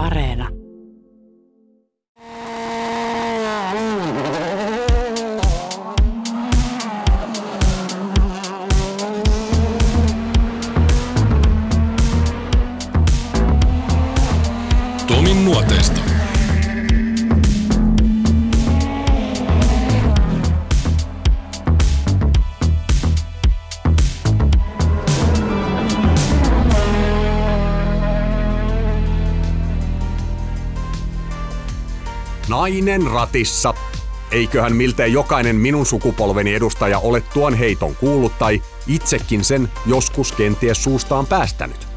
Areena. Nainen ratissa. Eiköhän miltei jokainen minun sukupolveni edustaja ole tuon heiton kuullut tai itsekin sen joskus kenties suustaan päästänyt.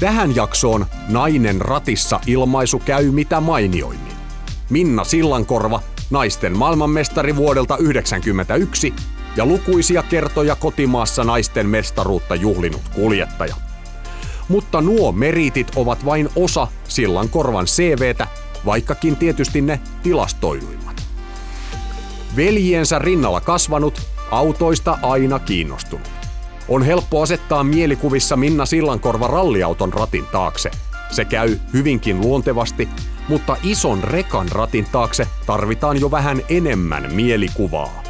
Tähän jaksoon Nainen ratissa ilmaisu käy mitä mainioimmin. Minna Sillankorva, naisten maailmanmestari vuodelta 1991 ja lukuisia kertoja kotimaassa naisten mestaruutta juhlinut kuljettaja. Mutta nuo meritit ovat vain osa Sillankorvan CVtä, vaikkakin tietysti ne tilastoiduimmat. Veljiensä rinnalla kasvanut, autoista aina kiinnostunut. On helppo asettaa mielikuvissa Minna Sillankorva ralliauton ratin taakse. Se käy hyvinkin luontevasti, mutta ison rekan ratin taakse tarvitaan jo vähän enemmän mielikuvaa.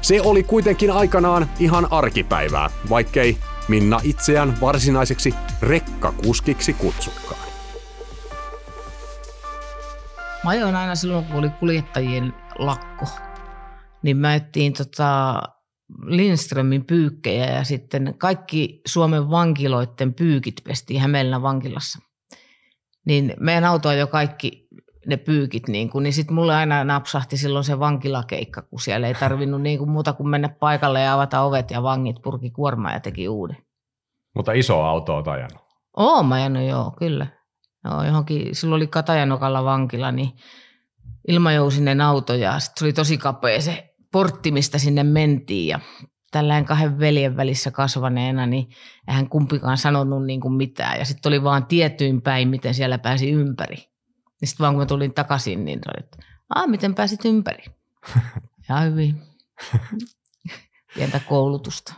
Se oli kuitenkin aikanaan ihan arkipäivää, vaikkei Minna itseään varsinaiseksi rekkakuskiksi kutsukaan. Mä ajoin aina silloin, kun oli kuljettajien lakko, niin mä ettiin tota Lindströmin pyykkejä ja sitten kaikki Suomen vankiloiden pyykit pestiin Hämeenlinnan vankilassa. Niin meidän auto jo kaikki ne pyykit, niin, kuin, niin sitten mulle aina napsahti silloin se vankilakeikka, kun siellä ei tarvinnut niin kuin muuta kuin mennä paikalle ja avata ovet ja vangit purki kuormaa ja teki uuden. Mutta iso auto on ajanut. Oo, mä ajanut joo, kyllä. Joo, johonkin, silloin oli Katajanokalla vankila, niin ilmajousinen auto ja sitten oli tosi kapea se portti, mistä sinne mentiin ja tällään kahden veljen välissä kasvaneena, niin eihän kumpikaan sanonut niin kuin mitään. Ja sitten oli vaan tietyin päin, miten siellä pääsi ympäri. Ja sitten vaan kun mä tulin takaisin, niin oli, että Aa, miten pääsit ympäri? Ja hyvin. Pientä koulutusta.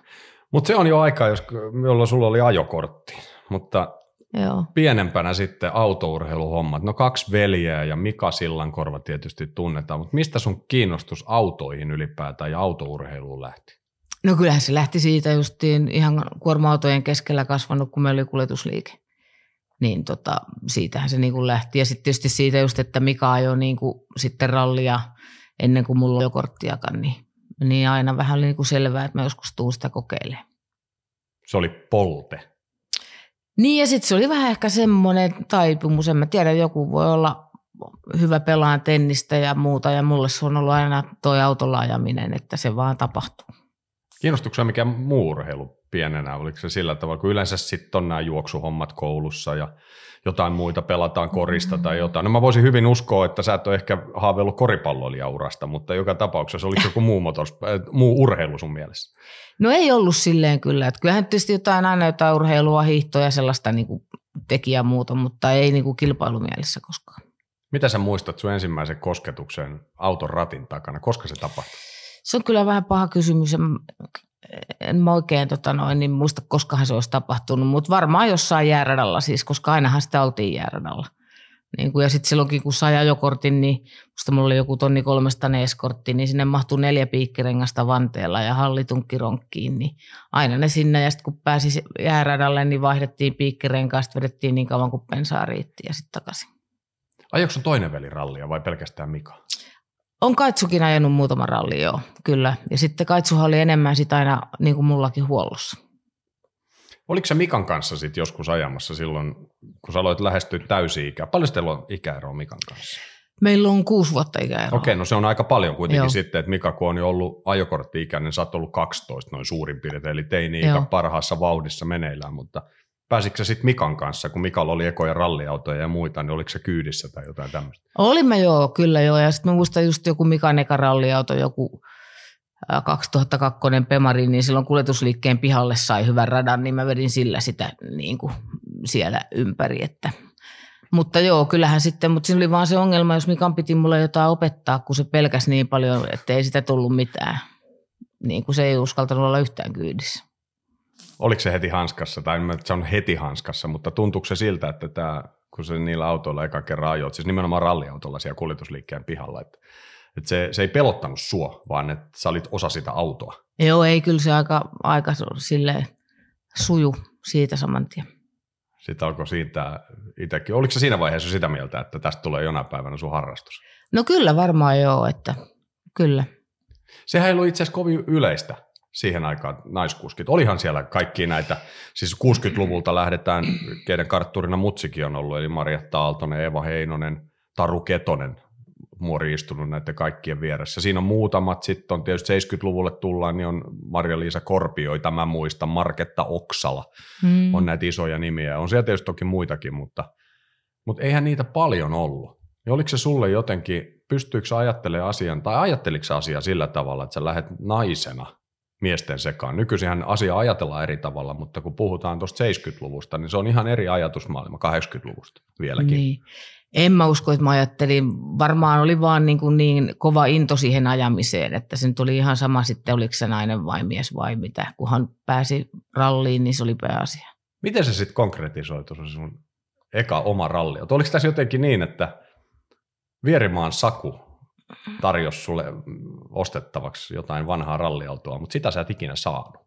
Mutta se on jo aikaa, jos, jolloin sulla oli ajokortti. Mutta Joo. pienempänä sitten autourheiluhommat. No kaksi veljeä ja Mika Sillankorva tietysti tunnetaan, mutta mistä sun kiinnostus autoihin ylipäätään ja autourheiluun lähti? No kyllähän se lähti siitä justiin ihan kuorma-autojen keskellä kasvanut, kun meillä oli kuljetusliike. Niin tota, siitähän se niin kuin lähti. Ja sitten tietysti siitä just, että Mika ajoi niin kuin sitten rallia ennen kuin mulla oli jo korttiakaan, niin, niin aina vähän oli niin kuin selvää, että mä joskus tuun sitä kokeilemaan. Se oli polte. Niin ja sitten se oli vähän ehkä semmoinen taipumus, en mä tiedä, joku voi olla hyvä pelaamaan tennistä ja muuta ja mulle se on ollut aina toi autolla ajaminen, että se vaan tapahtuu. Kiinnostuiko se mikä muu urheilu pienenä? Oliko se sillä tavalla, kun yleensä sitten on nämä juoksuhommat koulussa ja jotain muita, pelataan korista tai jotain. No mä voisin hyvin uskoa, että sä et ole ehkä haaveillut koripalloilijaurasta, mutta joka tapauksessa oliko joku muu, motors, äh, muu urheilu sun mielessä? No ei ollut silleen kyllä, että kyllähän tietysti jotain aina jotain urheilua, hiihtoa ja sellaista niin kuin tekijää muuta, mutta ei niin kuin kilpailumielessä koskaan. Mitä sä muistat sun ensimmäisen kosketuksen auton ratin takana? Koska se tapahtui? Se on kyllä vähän paha kysymys. En, mä oikein tota noin, niin muista, koskahan se olisi tapahtunut, mutta varmaan jossain jääradalla siis, koska ainahan sitä oltiin jääradalla. Niin kuin, ja sitten silloinkin, kun sai ajokortin, niin musta mulla oli joku tonni kolmesta eskortti, niin sinne mahtui neljä piikkirengasta vanteella ja hallitunkki ronkkiin, niin aina ne sinne. Ja sitten kun pääsi jääradalle, niin vaihdettiin piikkirenkaasta, vedettiin niin kauan kuin pensaa riitti ja sitten takaisin. Ajoiko sun toinen veli rallia vai pelkästään Mika? On Kaitsukin ajanut muutaman ralli, joo, kyllä. Ja sitten Kaitsuhan oli enemmän sitä aina niin kuin mullakin huollossa. Oliko se Mikan kanssa sitten joskus ajamassa silloin, kun sä aloit lähestyä täysi-ikää? Paljon teillä on ikäeroa Mikan kanssa? Meillä on kuusi vuotta ikäeroa. Okei, no se on aika paljon kuitenkin Joo. sitten, että Mika kun on jo ollut ajokortti-ikäinen, sä oot ollut 12 noin suurin piirtein, eli teini-ikä parhaassa vauhdissa meneillään, mutta pääsitkö sitten Mikan kanssa, kun Mikalla oli ekoja ralliautoja ja muita, niin oliko se kyydissä tai jotain tämmöistä? Olimme joo, kyllä joo. Ja sitten mä muistan just joku Mikan eka ralliauto, joku ää, 2002 Pemari, niin silloin kuljetusliikkeen pihalle sai hyvän radan, niin mä vedin sillä sitä niin kuin siellä ympäri. Että. Mutta joo, kyllähän sitten, mutta siinä oli vaan se ongelma, jos Mikan piti mulle jotain opettaa, kun se pelkäsi niin paljon, että ei sitä tullut mitään. Niin kuin se ei uskaltanut olla yhtään kyydissä. Oliko se heti hanskassa, tai en mä, se on heti hanskassa, mutta tuntuuko se siltä, että tämä kun se niillä autoilla eka kerran ajoit, siis nimenomaan ralliautolla siellä kuljetusliikkeen pihalla, että, että se, se ei pelottanut sua, vaan että sä olit osa sitä autoa. Joo, ei kyllä se aika, aika silleen suju siitä saman tien. Sitten alkoi siitä itsekin. Oliko se siinä vaiheessa sitä mieltä, että tästä tulee jonain päivänä sun harrastus? No kyllä varmaan joo, että kyllä. Sehän ei ollut itse asiassa kovin yleistä siihen aikaan naiskuskit. Olihan siellä kaikki näitä, siis 60-luvulta lähdetään, keiden kartturina mutsikin on ollut, eli Marjatta Aaltonen, Eva Heinonen, Taru Ketonen, muori istunut näiden kaikkien vieressä. Siinä on muutamat, sitten on tietysti 70-luvulle tullaan, niin on Marja-Liisa Korpioita, mä muistan, Marketta Oksala, mm. on näitä isoja nimiä. On siellä tietysti toki muitakin, mutta, mutta eihän niitä paljon ollut. Ja oliko se sulle jotenkin, pystyykö ajattelemaan asian, tai ajatteliko asiaa sillä tavalla, että sä lähdet naisena miesten sekaan. Nykyisinhän asia ajatellaan eri tavalla, mutta kun puhutaan tuosta 70-luvusta, niin se on ihan eri ajatusmaailma 80-luvusta vieläkin. Niin. En mä usko, että mä ajattelin, varmaan oli vaan niin, kuin niin kova into siihen ajamiseen, että sen tuli ihan sama sitten, oliko se nainen vai mies vai mitä. Kunhan pääsi ralliin, niin se oli pääasia. Miten se sitten konkretisoitu se sun eka oma ralli? Oliko tässä jotenkin niin, että Vierimaan Saku tarjosi sulle ostettavaksi jotain vanhaa ralliautoa, mutta sitä sä et ikinä saanut.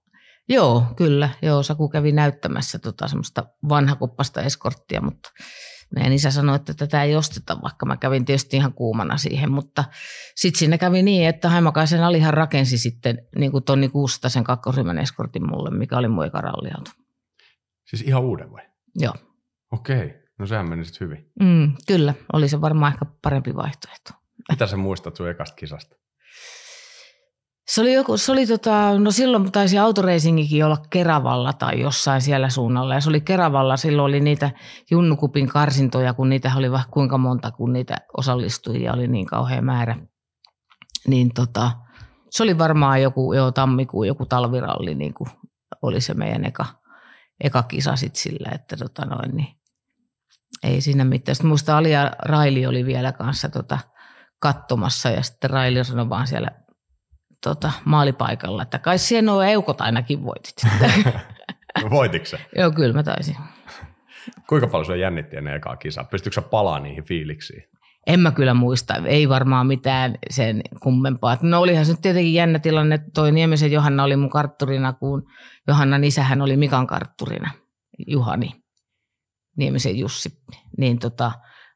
Joo, kyllä. Joo, Saku kävi näyttämässä tota semmoista vanhakuppasta eskorttia, mutta meidän isä sanoi, että tätä ei osteta, vaikka mä kävin tietysti ihan kuumana siihen, mutta sitten siinä kävi niin, että Haimakaisen Alihan rakensi sitten niin kuin tonni 600 sen kakkosryhmän eskortin mulle, mikä oli mun eka ralliauto. Siis ihan uuden vai? Joo. Okei, no sehän meni sitten hyvin. Mm, kyllä, oli se varmaan ehkä parempi vaihtoehto. Mitä sä muistat sun ekasta kisasta? Se oli, joku, se oli tota, no silloin taisi autoreisingikin olla Keravalla tai jossain siellä suunnalla. Ja se oli Keravalla, silloin oli niitä Junnukupin karsintoja, kun niitä oli vaikka kuinka monta, kun niitä osallistujia oli niin kauhean määrä. Niin tota, se oli varmaan joku jo tammikuun, joku talviralli, niin kuin oli se meidän eka, eka kisa sitten sillä, että tota noin, niin ei siinä mitään. Sitten muista Alia Raili oli vielä kanssa tota, katsomassa ja sitten Raili sanoi vaan siellä tota, maalipaikalla, että kai siellä nuo eukot ainakin voitit. Voititko se? Joo, kyllä mä taisin. Kuinka paljon se jännitti ennen ekaa kisaa? Pystytkö sä palaa niihin fiiliksiin? En mä kyllä muista, ei varmaan mitään sen kummempaa. No olihan se nyt tietenkin jännä tilanne, että toi Niemisen Johanna oli mun kartturina, kun Johannan isähän oli Mikan kartturina, Juhani, Niemisen Jussi. Niin tota,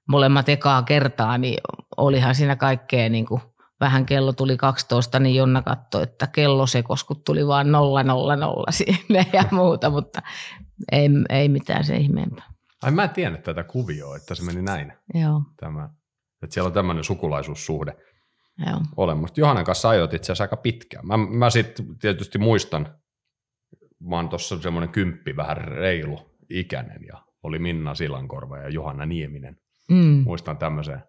molemmat ekaa kertaa, niin olihan siinä kaikkea niin kuin vähän kello tuli 12, niin Jonna katsoi, että kello se kun tuli vaan 000 sinne ja muuta, mutta ei, ei mitään se ihmeempää. Ai mä en tiennyt tätä kuvioa, että se meni näin. Joo. Tämä, että siellä on tämmöinen sukulaisuussuhde Joo. olemassa. Johannan kanssa ajoit itse asiassa aika pitkään. Mä, mä sitten tietysti muistan, mä oon tuossa semmoinen kymppi, vähän reilu ikäinen ja oli Minna Silankorva ja Johanna Nieminen. Mm. Muistan tämmöisen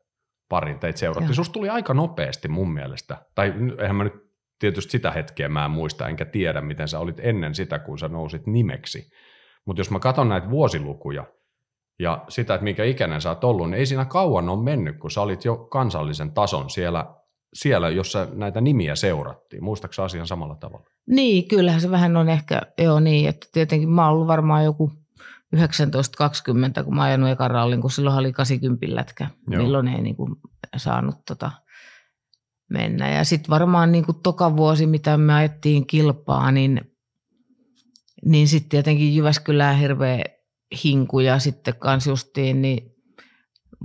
parin teitä seurattiin. Susta tuli aika nopeasti mun mielestä, tai eihän mä nyt tietysti sitä hetkeä mä en muista, enkä tiedä, miten sä olit ennen sitä, kun sä nousit nimeksi. Mutta jos mä katson näitä vuosilukuja ja sitä, että minkä ikäinen sä oot ollut, niin ei siinä kauan ole mennyt, kun sä olit jo kansallisen tason siellä, siellä jossa näitä nimiä seurattiin. Muistaaksä asian samalla tavalla? Niin, kyllähän se vähän on ehkä, joo niin, että tietenkin mä oon ollut varmaan joku 1920, kun mä ajanut ekan rallin, kun silloin oli 80 lätkä, Joo. milloin ei niin kuin saanut tota mennä. Ja sitten varmaan niin kuin toka vuosi, mitä me ajettiin kilpaa, niin, niin sitten tietenkin Jyväskylään hirveä hinku ja sitten kans justiin, niin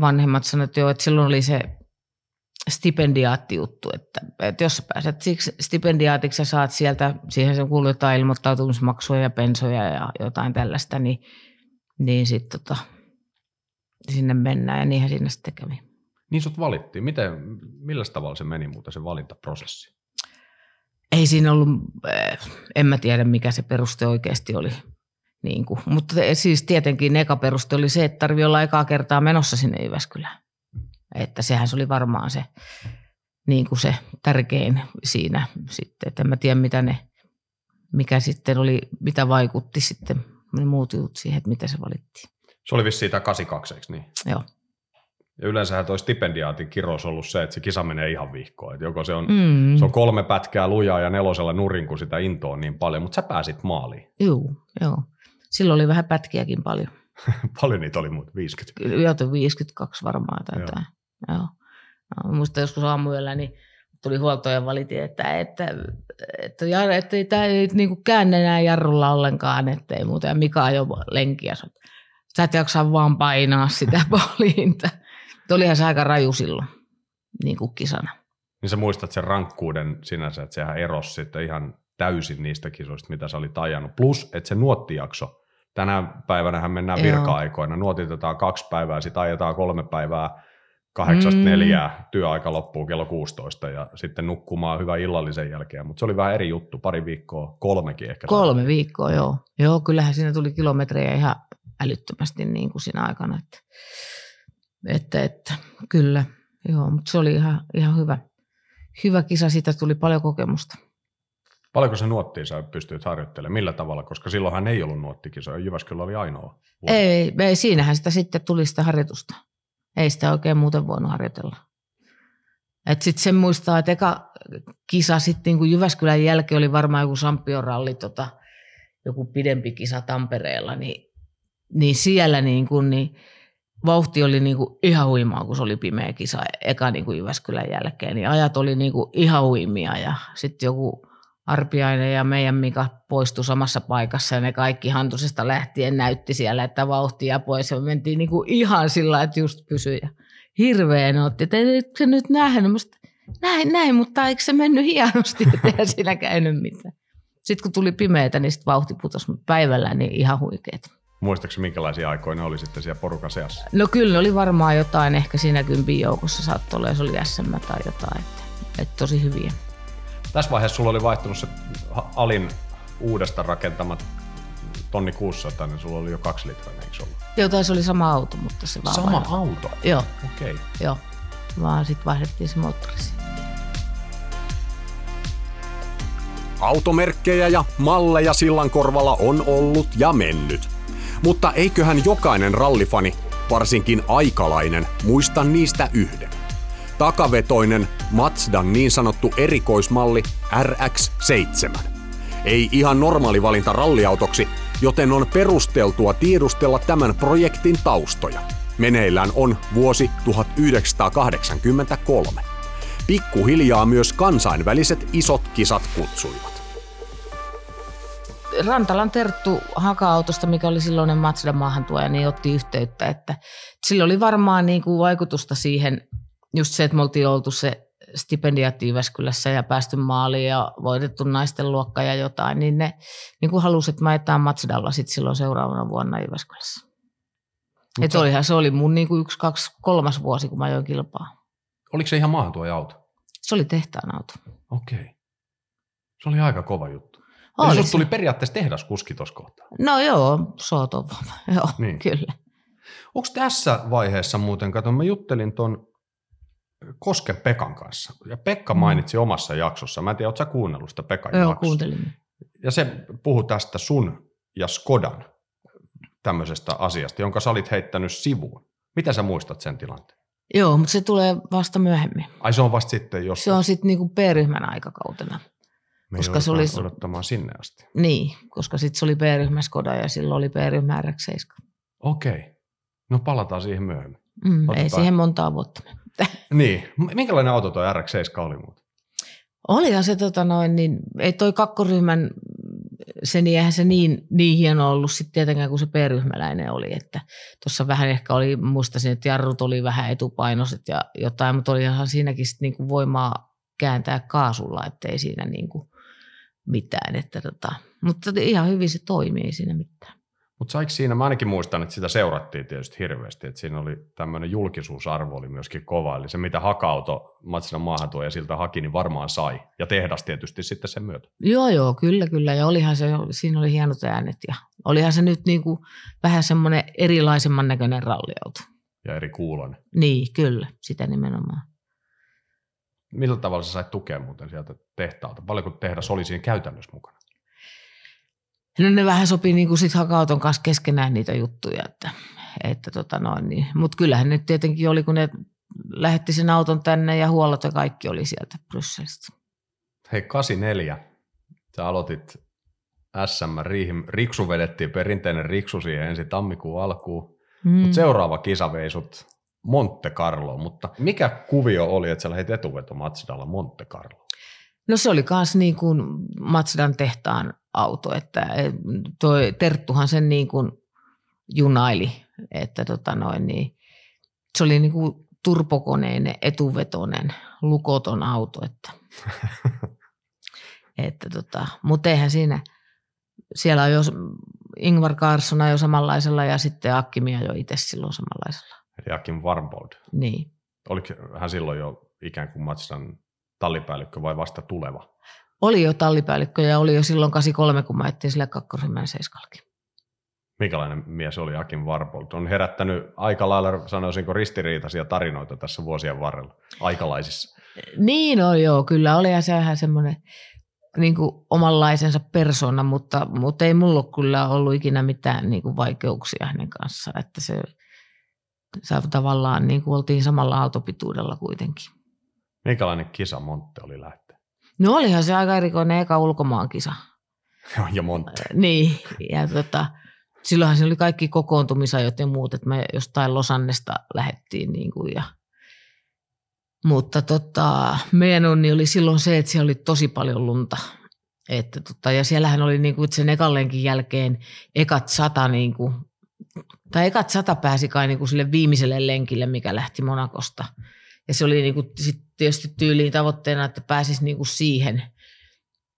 vanhemmat sanoivat, että, joo, että silloin oli se stipendiaattijuttu, että, että jos pääset siksi stipendiaatiksi ja saat sieltä, siihen se kuuluu jotain ilmoittautumismaksuja ja pensoja ja jotain tällaista, niin niin sitten tota, sinne mennään ja niinhän siinä sitten kävi. Niin sut valittiin. Miten, millä tavalla se meni muuten se valintaprosessi? Ei siinä ollut, eh, en mä tiedä mikä se peruste oikeasti oli. Niin kuin. Mutta siis tietenkin eka peruste oli se, että tarvii olla ekaa kertaa menossa sinne Jyväskylään. Että sehän se oli varmaan se, niin kuin se tärkein siinä sitten. Että en mä tiedä mitä ne, mikä sitten oli, mitä vaikutti sitten ne muut jutut siihen, että miten se valittiin. Se oli vissiin tämä 82, eikö niin? Joo. Ja yleensähän tuo stipendiaatin kirous ollut se, että se kisa menee ihan vihkoon. Että joko se on, mm. se on kolme pätkää lujaa ja nelosella nurin, kun sitä intoa on niin paljon, mutta sä pääsit maaliin. Joo, joo. Silloin oli vähän pätkiäkin paljon. Paljon niitä oli muuten, 50. Kyllä yötä 52 varmaan tai Joo. jotain. Joo. No, muista joskus aamuyöllä niin tuli huolto ja valitin, että, että, että, että, että ei tämä ei niin käänne enää jarrulla ollenkaan, että ei muuta. Ja Mika ajoi lenkiä. Sä et jaksa vaan painaa sitä poliinta. Olihan se aika raju silloin, niin kuin kisana. Niin sä muistat sen rankkuuden sinänsä, että sehän erosi sitten ihan täysin niistä kisoista, mitä sä olit ajanut. Plus, että se nuottijakso, tänä päivänähän mennään Joo. virka-aikoina, nuotitetaan kaksi päivää, sitten ajetaan kolme päivää, kahdeksasta Mm. neljää, työaika loppuu kello 16 ja sitten nukkumaan hyvän illallisen jälkeen. Mutta se oli vähän eri juttu, pari viikkoa, kolmekin ehkä. Kolme viikkoa, joo. Joo, kyllähän siinä tuli kilometrejä ihan älyttömästi niin kuin siinä aikana. Että, että, että kyllä, joo, mutta se oli ihan, ihan hyvä. Hyvä kisa, siitä tuli paljon kokemusta. Paljonko se nuottia sä pystyit harjoittelemaan? Millä tavalla? Koska silloinhan ei ollut nuottikisoja. Jyväskylä oli ainoa. vuosi. Ei, ei, siinähän sitä sitten tuli sitä harjoitusta. Ei sitä oikein muuten voinut harjoitella. Sitten sen muistaa, että eka kisa sitten niin kuin Jyväskylän jälkeen oli varmaan joku Sampion ralli, tota, joku pidempi kisa Tampereella, niin, niin siellä niin kuin, niin vauhti oli niin kuin ihan huimaa, kun se oli pimeä kisa eka niin Jyväskylän jälkeen. Niin ajat oli niin ihan huimia ja sitten joku Arpiainen ja meidän Mika poistui samassa paikassa ja ne kaikki hantusesta lähtien näytti siellä, että vauhtia pois ja me mentiin niin kuin ihan sillä, että just pysyi. Ja hirveän otti, että ei se nyt nähnyt. Musta, näin, näin, mutta eikö se mennyt hienosti, että eihän siinä käynyt mitään. Sitten kun tuli pimeätä, niin sitten vauhti putosi, mutta päivällä niin ihan huikeet. Muistaakseni minkälaisia aikoja ne oli sitten siellä porukan seassa? No kyllä ne oli varmaan jotain, ehkä siinä kympin joukossa saattoi olla, jos oli SM tai jotain, että, että tosi hyviä. Tässä vaiheessa sulla oli vaihtunut se Alin uudesta rakentamat tonni 600, niin sulla oli jo kaksi litraa, eikö ollut? Joo, taisi oli sama auto, mutta se vaan Sama vaihdettiin. auto? Joo, Okei. Okay. joo. Vaan sitten vaihdettiin se moottori. Automerkkejä ja malleja sillankorvalla on ollut ja mennyt. Mutta eiköhän jokainen rallifani, varsinkin aikalainen, muista niistä yhden. Takavetoinen Mazdan niin sanottu erikoismalli RX-7. Ei ihan normaali valinta ralliautoksi, joten on perusteltua tiedustella tämän projektin taustoja. Meneillään on vuosi 1983. Pikkuhiljaa myös kansainväliset isot kisat kutsuivat. Rantalan Terttu Haka-autosta, mikä oli silloinen Mazda maahantuoja, niin otti yhteyttä, että sillä oli varmaan niin kuin vaikutusta siihen, just se, että me oltiin oltu se stipendiaatti Jyväskylässä ja päästy maaliin ja voitettu naisten luokka ja jotain, niin ne niin kuin halusi, että mä ajetaan Mazdalla sit silloin seuraavana vuonna Jyväskylässä. Et sä- olihan se oli mun niin kuin yksi, kaksi, kolmas vuosi, kun mä ajoin kilpaa. Oliko se ihan maahantuoja auto? Se oli tehtaan auto. Okei. Okay. Se oli aika kova juttu. Oli Eli se. tuli periaatteessa tehdaskuski tuossa kohtaa. No joo, Sootova. Joo, Niin. niin. kyllä. Onko tässä vaiheessa muuten, kato, mä juttelin ton Kosken Pekan kanssa. Ja Pekka Mm. mainitsi omassa jaksossa, mä en tiedä, ootko sä kuunnellut sitä Pekan Joo, jaksoa? kuuntelin. Ja se puhui tästä sun ja Skodan tämmöisestä asiasta, jonka sä olit heittänyt sivuun. Mitä sä muistat sen tilanteen? Joo, mutta se tulee vasta myöhemmin. Ai se on vasta sitten, jos Se on sitten niinku B-ryhmän aikakautena. me koska se oli- odottamaan sinne asti. Niin, koska sitten se oli B-ryhmä Skoda ja silloin oli B-ryhmä RX-7. Okei. No palataan siihen myöhemmin. Mm, ei siihen montaa vuotta. Niin. Minkälainen auto tuo RX-7 oli muuten? Olihan se tota noin, niin ei toi kakkoryhmän, se niin, eihän se niin, niin hieno ollut sitten tietenkään kuin se B-ryhmäläinen oli, että tuossa vähän ehkä oli, muistasin, että jarrut oli vähän etupainoiset ja jotain, mutta olihan siinäkin sit niinku voimaa kääntää kaasulla, ettei siinä niinku mitään, että tota, mutta ihan hyvin se toimii, siinä mitään. Mutta saiko siinä, mä ainakin muistan, että sitä seurattiin tietysti hirveästi, että siinä oli tämmöinen julkisuusarvo oli myöskin kova, eli se mitä hakauto Matsinan maahantuoja siltä haki, niin varmaan sai, ja tehdas tietysti sitten sen myötä. Joo, joo, kyllä, kyllä. Ja olihan se, siinä oli hienot äänet ja olihan se nyt niinku vähän semmoinen erilaisemman näköinen ralliauto. Ja eri kuulonen. Niin, kyllä, sitä nimenomaan. Millä tavalla sä sait tukea muuten sieltä tehtaalta? Paljonko tehdas oli siinä käytännössä mukana? No ne vähän sopii niinku sit hakauton kanssa keskenään niitä juttuja, että, että tota noin, niin. mutta kyllähän ne tietenkin oli, kun ne lähetti sen auton tänne ja huollot ja kaikki oli sieltä Brysselistä. Hei, 84. Sä aloitit SM Riksu vedettiin perinteinen riksu siihen ensi tammikuun alkuun. Mm. Mutta seuraava kisa vei sut Monte Carlo, mutta mikä kuvio oli, että sä lähdit etuveto Matsidalla Monte Carlo? No se oli myös niin kuin Matsdan tehtaan auto, että eh, toi Terttuhan sen niin kuin junaili, että tota noin, niin se oli niin kuin turpokoneinen, etuvetoinen, lukoton auto, että, että tota, mutta eihän siinä, siellä on jo Ingvar Carlsson jo samanlaisella ja sitten Akkimia jo itse silloin samanlaisella. Eli Akim Warmbold. Niin. Oliko hän silloin jo ikään kuin Matsdan tallipäällikkö vai vasta tuleva? Oli jo tallipäällikkö ja oli jo silloin 83, kun mä etsin sille kakkosen seiskalkin. Minkälainen mies oli Akin Warbold? On herättänyt aika lailla, sanoisinko, ristiriitaisia tarinoita tässä vuosien varrella, aikalaisissa. Niin on joo, kyllä oli ja sehän semmoinen niin kuin omanlaisensa persona, mutta, mutta ei mulla kyllä ollut ikinä mitään niin kuin vaikeuksia hänen kanssaan, että se, se tavallaan niin kuin oltiin samalla aaltopituudella kuitenkin. Minkälainen kisa Montte oli lähteä? No olihan se aika erikoinen eka ulkomaankisa. ja Montte. Niin, ja tota, silloinhan se oli kaikki kokoontumisajot ja muut, että me jostain Losannesta lähettiin niin kuin ja mutta tota, meidän onni oli silloin se, että siellä oli tosi paljon lunta. Että tota, ja siellähän oli niin kuin sen ekallenkin jälkeen ekat sata, niin kuin, tai ekat sata pääsi kai niin kuin sille viimeiselle lenkille, mikä lähti Monakosta. Ja se oli niin kuin sit tietysti tyyliin tavoitteena, että pääsisi niin kuin siihen.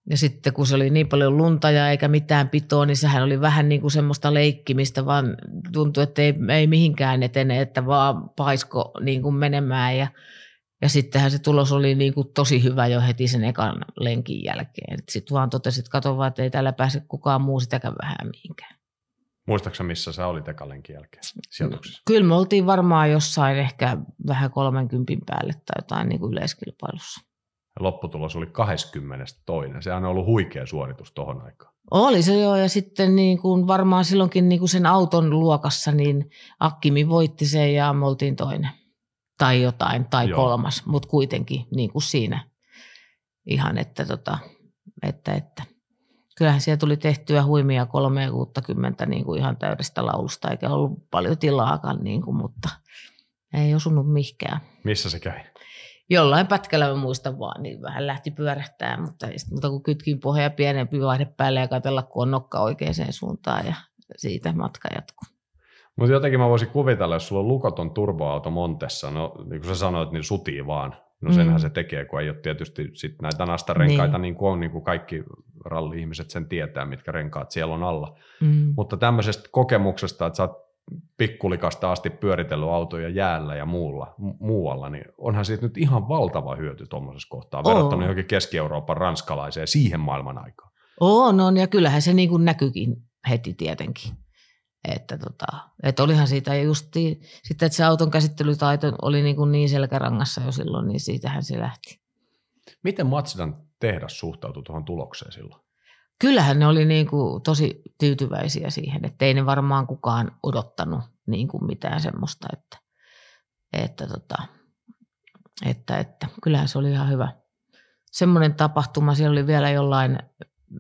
Ja sitten kun se oli niin paljon lunta ja eikä mitään pitoa, niin sehän oli vähän niin kuin semmoista leikkimistä, vaan tuntui, että ei, ei mihinkään etene, että vaan paisko niin kuin menemään. Ja, ja sittenhän se tulos oli niin kuin tosi hyvä jo heti sen ekan lenkin jälkeen. Sitten vaan totesin, että katso vaan, että ei täällä pääse kukaan muu sitäkään vähän mihinkään. Muistaaksä, missä sä olit ekalenkin jälkeen sijoituksessa? Kyllä me oltiin varmaan jossain ehkä vähän 30 päälle tai jotain niin kuin yleiskilpailussa. Ja lopputulos oli 22. Sehän on ollut huikea suoritus tuohon aikaan. Oli se joo, ja sitten niin kuin varmaan silloinkin niin kuin sen auton luokassa, niin Akkimi voitti sen ja me oltiin toinen. Tai jotain, tai joo. kolmas, mutta kuitenkin niin kuin siinä ihan, että, tota, että, että kyllähän siellä tuli tehtyä huimia 30 niin kuin ihan täydestä laulusta, eikä ollut paljon tilaakaan, niin kuin, mutta ei osunut mihinkään. Missä se kävi? Jollain pätkällä mä muistan vaan, niin vähän lähti pyörähtää, mutta ei mutta kun kytkin pohja pienempi vaihde päälle ja katsella, kun on nokka oikeaan suuntaan ja siitä matka jatkuu. Mutta jotenkin mä voisin kuvitella, jos sulla on lukoton turboauto Montessa, no niin kuin sä sanoit, niin sutii vaan. No senhän mm. se tekee, kun ei ole tietysti sit näitä nastarenkaita, niin. niin kuin on, niin kuin kaikki ralli-ihmiset sen tietää, mitkä renkaat siellä on alla. Mm. Mutta tämmöisestä kokemuksesta, että sä oot pikkulikasta asti pyöritellyt autoja jäällä ja muulla, mu- muualla, niin onhan siitä nyt ihan valtava hyöty tuommoisessa kohtaa, oh. verrattuna johonkin Keski-Euroopan ranskalaiseen siihen maailman aikaan. On, on, ja kyllähän se niin kuin näkyykin heti tietenkin. Että, tota, että olihan siitä just sitten, että se auton käsittelytaito oli niin, kuin niin selkärangassa jo silloin, niin siitähän se lähti. Miten Matsidan tehdas suhtautui tuohon tulokseen silloin? Kyllähän ne oli niin kuin tosi tyytyväisiä siihen, että ei ne varmaan kukaan odottanut niin kuin mitään semmoista, että, että, tota, että, että kyllähän se oli ihan hyvä. Semmoinen tapahtuma, siellä oli vielä jollain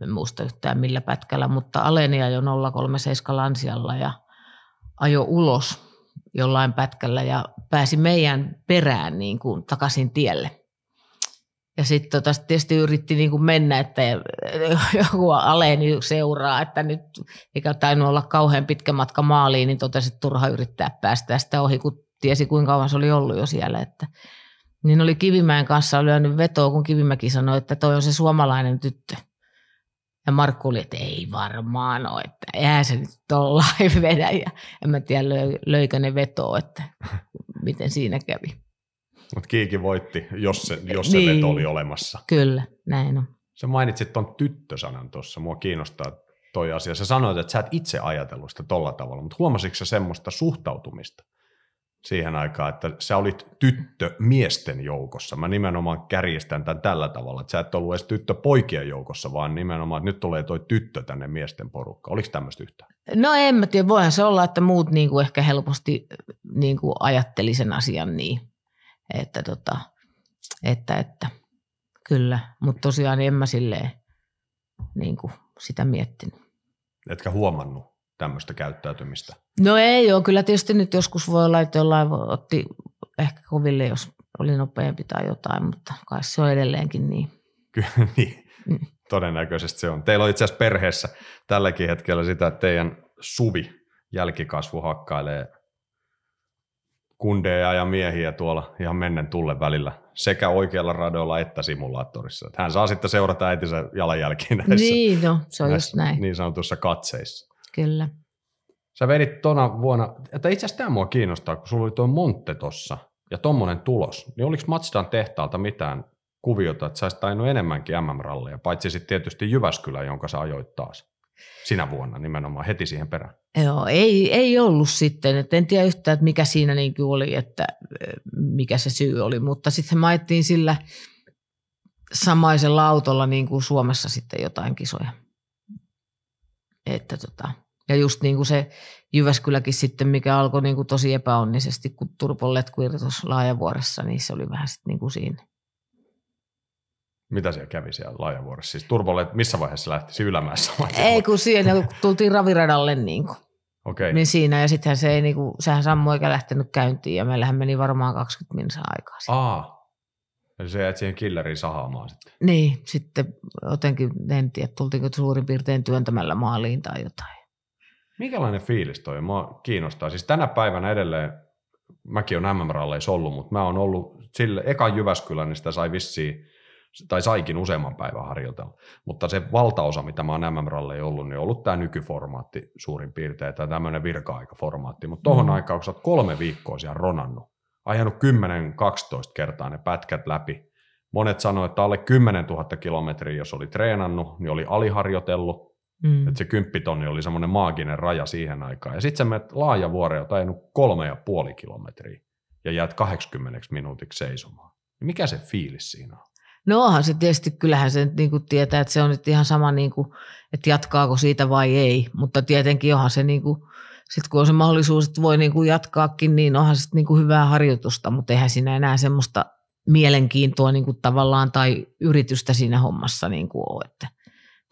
en muista yhtään millä pätkällä, mutta aleni jo 037 Lansialla ja ajo ulos jollain pätkällä ja pääsi meidän perään niin kuin takaisin tielle. Ja sitten tota, sit tietysti yritti niin kuin mennä, että joku aleni seuraa, että nyt eikä tainnut olla kauhean pitkä matka maaliin, niin totesi, että turha yrittää päästä sitä ohi, kun tiesi kuinka kauan se oli ollut jo siellä. Että, niin oli Kivimäen kanssa lyönyt vetoa, kun Kivimäki sanoi, että toi on se suomalainen tyttö. Ja Markku oli, että ei varmaan ole, että eihän se nyt tollain vedä. Ja en mä tiedä, löikö ne vetoa, että miten siinä kävi. Mutta Kiiki voitti, jos se, jos se niin, veto oli olemassa. Kyllä, näin on. Sä mainitsit tuon tyttösanan tuossa. Mua kiinnostaa toi asia. Sä sanoit, että sä et itse ajatellut sitä tolla tavalla, mutta huomasitko sä semmoista suhtautumista? Siihen aikaan, että sä olit tyttö miesten joukossa. Mä nimenomaan kärjistän tämän tällä tavalla, että sä et ollut edes tyttö poikien joukossa, vaan nimenomaan, että nyt tulee toi tyttö tänne miesten porukka. Oliko tämmöistä yhtä? No en mä tiedä, voihan se olla, että muut niinku ehkä helposti niinku ajatteli sen asian niin, että, tota, että, että kyllä, mutta tosiaan en mä silleen niinku sitä miettinyt. Etkä huomannut tämmöistä käyttäytymistä. No ei ole, kyllä tietysti nyt joskus voi olla, että jollain otti ehkä koville, jos oli nopeampi tai jotain, mutta kai se on edelleenkin niin. Kyllä, niin. Mm. Todennäköisesti se on. Teillä on itse asiassa perheessä tälläkin hetkellä sitä, että teidän suvi jälkikasvu hakkailee kundeja ja miehiä tuolla ihan mennen tulle välillä sekä oikealla radoilla että simulaattorissa. Hän saa sitten seurata äitinsä jalanjälkiin näissä, niin, no, se on näissä just näin. niin sanotussa katseissa. Kyllä. Sä vedit tuona vuonna, että itse asiassa tämä mua kiinnostaa, kun sulla oli tuo Monte tossa ja tommonen tulos, niin oliko Matsdan tehtaalta mitään kuviota, että sä olisit tainnut enemmänkin MM-ralleja, paitsi sitten tietysti Jyväskylä, jonka sä ajoit taas sinä vuonna nimenomaan heti siihen perään. Joo, ei, ei ollut sitten. Et en tiedä yhtään, että mikä siinä niin oli, että mikä se syy oli, mutta sitten me ajettiin sillä samaisella autolla niin kuin Suomessa sitten jotain kisoja. Että tota, ja just niin kuin se Jyväskyläkin sitten, mikä alkoi niin kuin tosi epäonnisesti, kun Turpon letku Laajavuoressa, niin se oli vähän sitten niin kuin siinä. Mitä siellä kävi siellä Laajavuoressa? Siis Turbolle, missä vaiheessa lähti ylämäessä? Ei, kun siinä kun tultiin raviradalle niin kuin. Okay. Niin siinä, ja sittenhän se ei, niin kuin, sehän Sammu eikä lähtenyt käyntiin, ja meillähän meni varmaan 20 minsaa aikaa. Aa, eli se jäät siihen killeriin sahaamaan sitten. Niin, sitten jotenkin en tiedä, tultiinko suurin piirtein työntämällä maaliin tai jotain. Minkälainen fiilis toi? Mua kiinnostaa. Siis tänä päivänä edelleen, mäkin on MM-ralleissa ollut, mutta mä oon ollut sille, ekan Jyväskylän, niin sitä sai vissiin tai saikin useamman päivän harjoitella. Mutta se valtaosa, mitä mä oon MM-ralleja ollut, niin on ollut tämä nykyformaatti suurin piirtein, tai tämmöinen virka-aikaformaatti. Mutta tohon mm. aikaan, kun sä oot kolme viikkoa siellä ronannut, ajanut 10-12 kertaa ne pätkät läpi, monet sanoivat, että alle 10 000 kilometriä, jos oli treenannut, niin oli aliharjoitellut, Mm. Että se kymppitonni oli semmoinen maaginen raja siihen aikaan. Ja sitten sä menet laaja vuore, jota ajanut kolme ja puoli kilometriä ja jäät 80 minuutiksi seisomaan. Mikä se fiilis siinä on? No onhan se tietysti, kyllähän se niin kuin tietää, että se on nyt ihan sama, niin kuin, että jatkaako siitä vai ei, mutta tietenkin onhan se niin kuin, sitten kun on se mahdollisuus, että voi niin kuin jatkaakin, niin onhan se niin kuin hyvää harjoitusta, mutta eihän siinä enää semmoista mielenkiintoa niin kuin tavallaan tai yritystä siinä hommassa niin kuin ole, että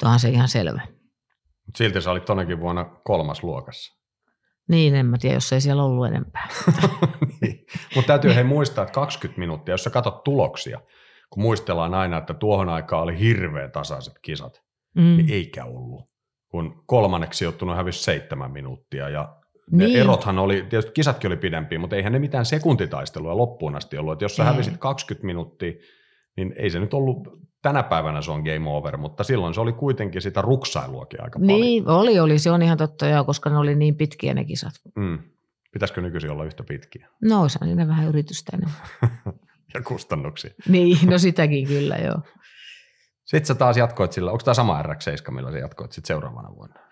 onhan se ihan selvä. Mut silti sä olit tonnekin vuonna kolmas luokassa. Niin, en mä tiedä, jos ei siellä ollut enempää. niin. Mutta täytyy hei muistaa, että 20 minuuttia, jos sä katsot tuloksia, kun muistellaan aina, että tuohon aikaan oli hirveän tasaiset kisat, mm. niin eikä ollut. Kun kolmanneksi sijoittunut hävisi seitsemän minuuttia ja ne niin. erothan oli, tietysti kisatkin oli pidempiä, mutta eihän ne mitään sekuntitaistelua loppuun asti ollut. Että jos sä ei. hävisit 20 minuuttia, niin ei se nyt ollut, tänä päivänä se on game over, mutta silloin se oli kuitenkin sitä ruksailuakin aika niin, paljon. Niin, oli, oli, se on ihan totta joo, koska ne oli niin pitkiä ne kisat. Mm. Pitäisikö nykyisin olla yhtä pitkiä? No, on siinä vähän yritystä enemmän. ja kustannuksia. Niin, no sitäkin kyllä, joo. Sitten sä taas jatkoit sillä, onko tämä sama RX-7, millä sä jatkoit sitten seuraavana vuonna?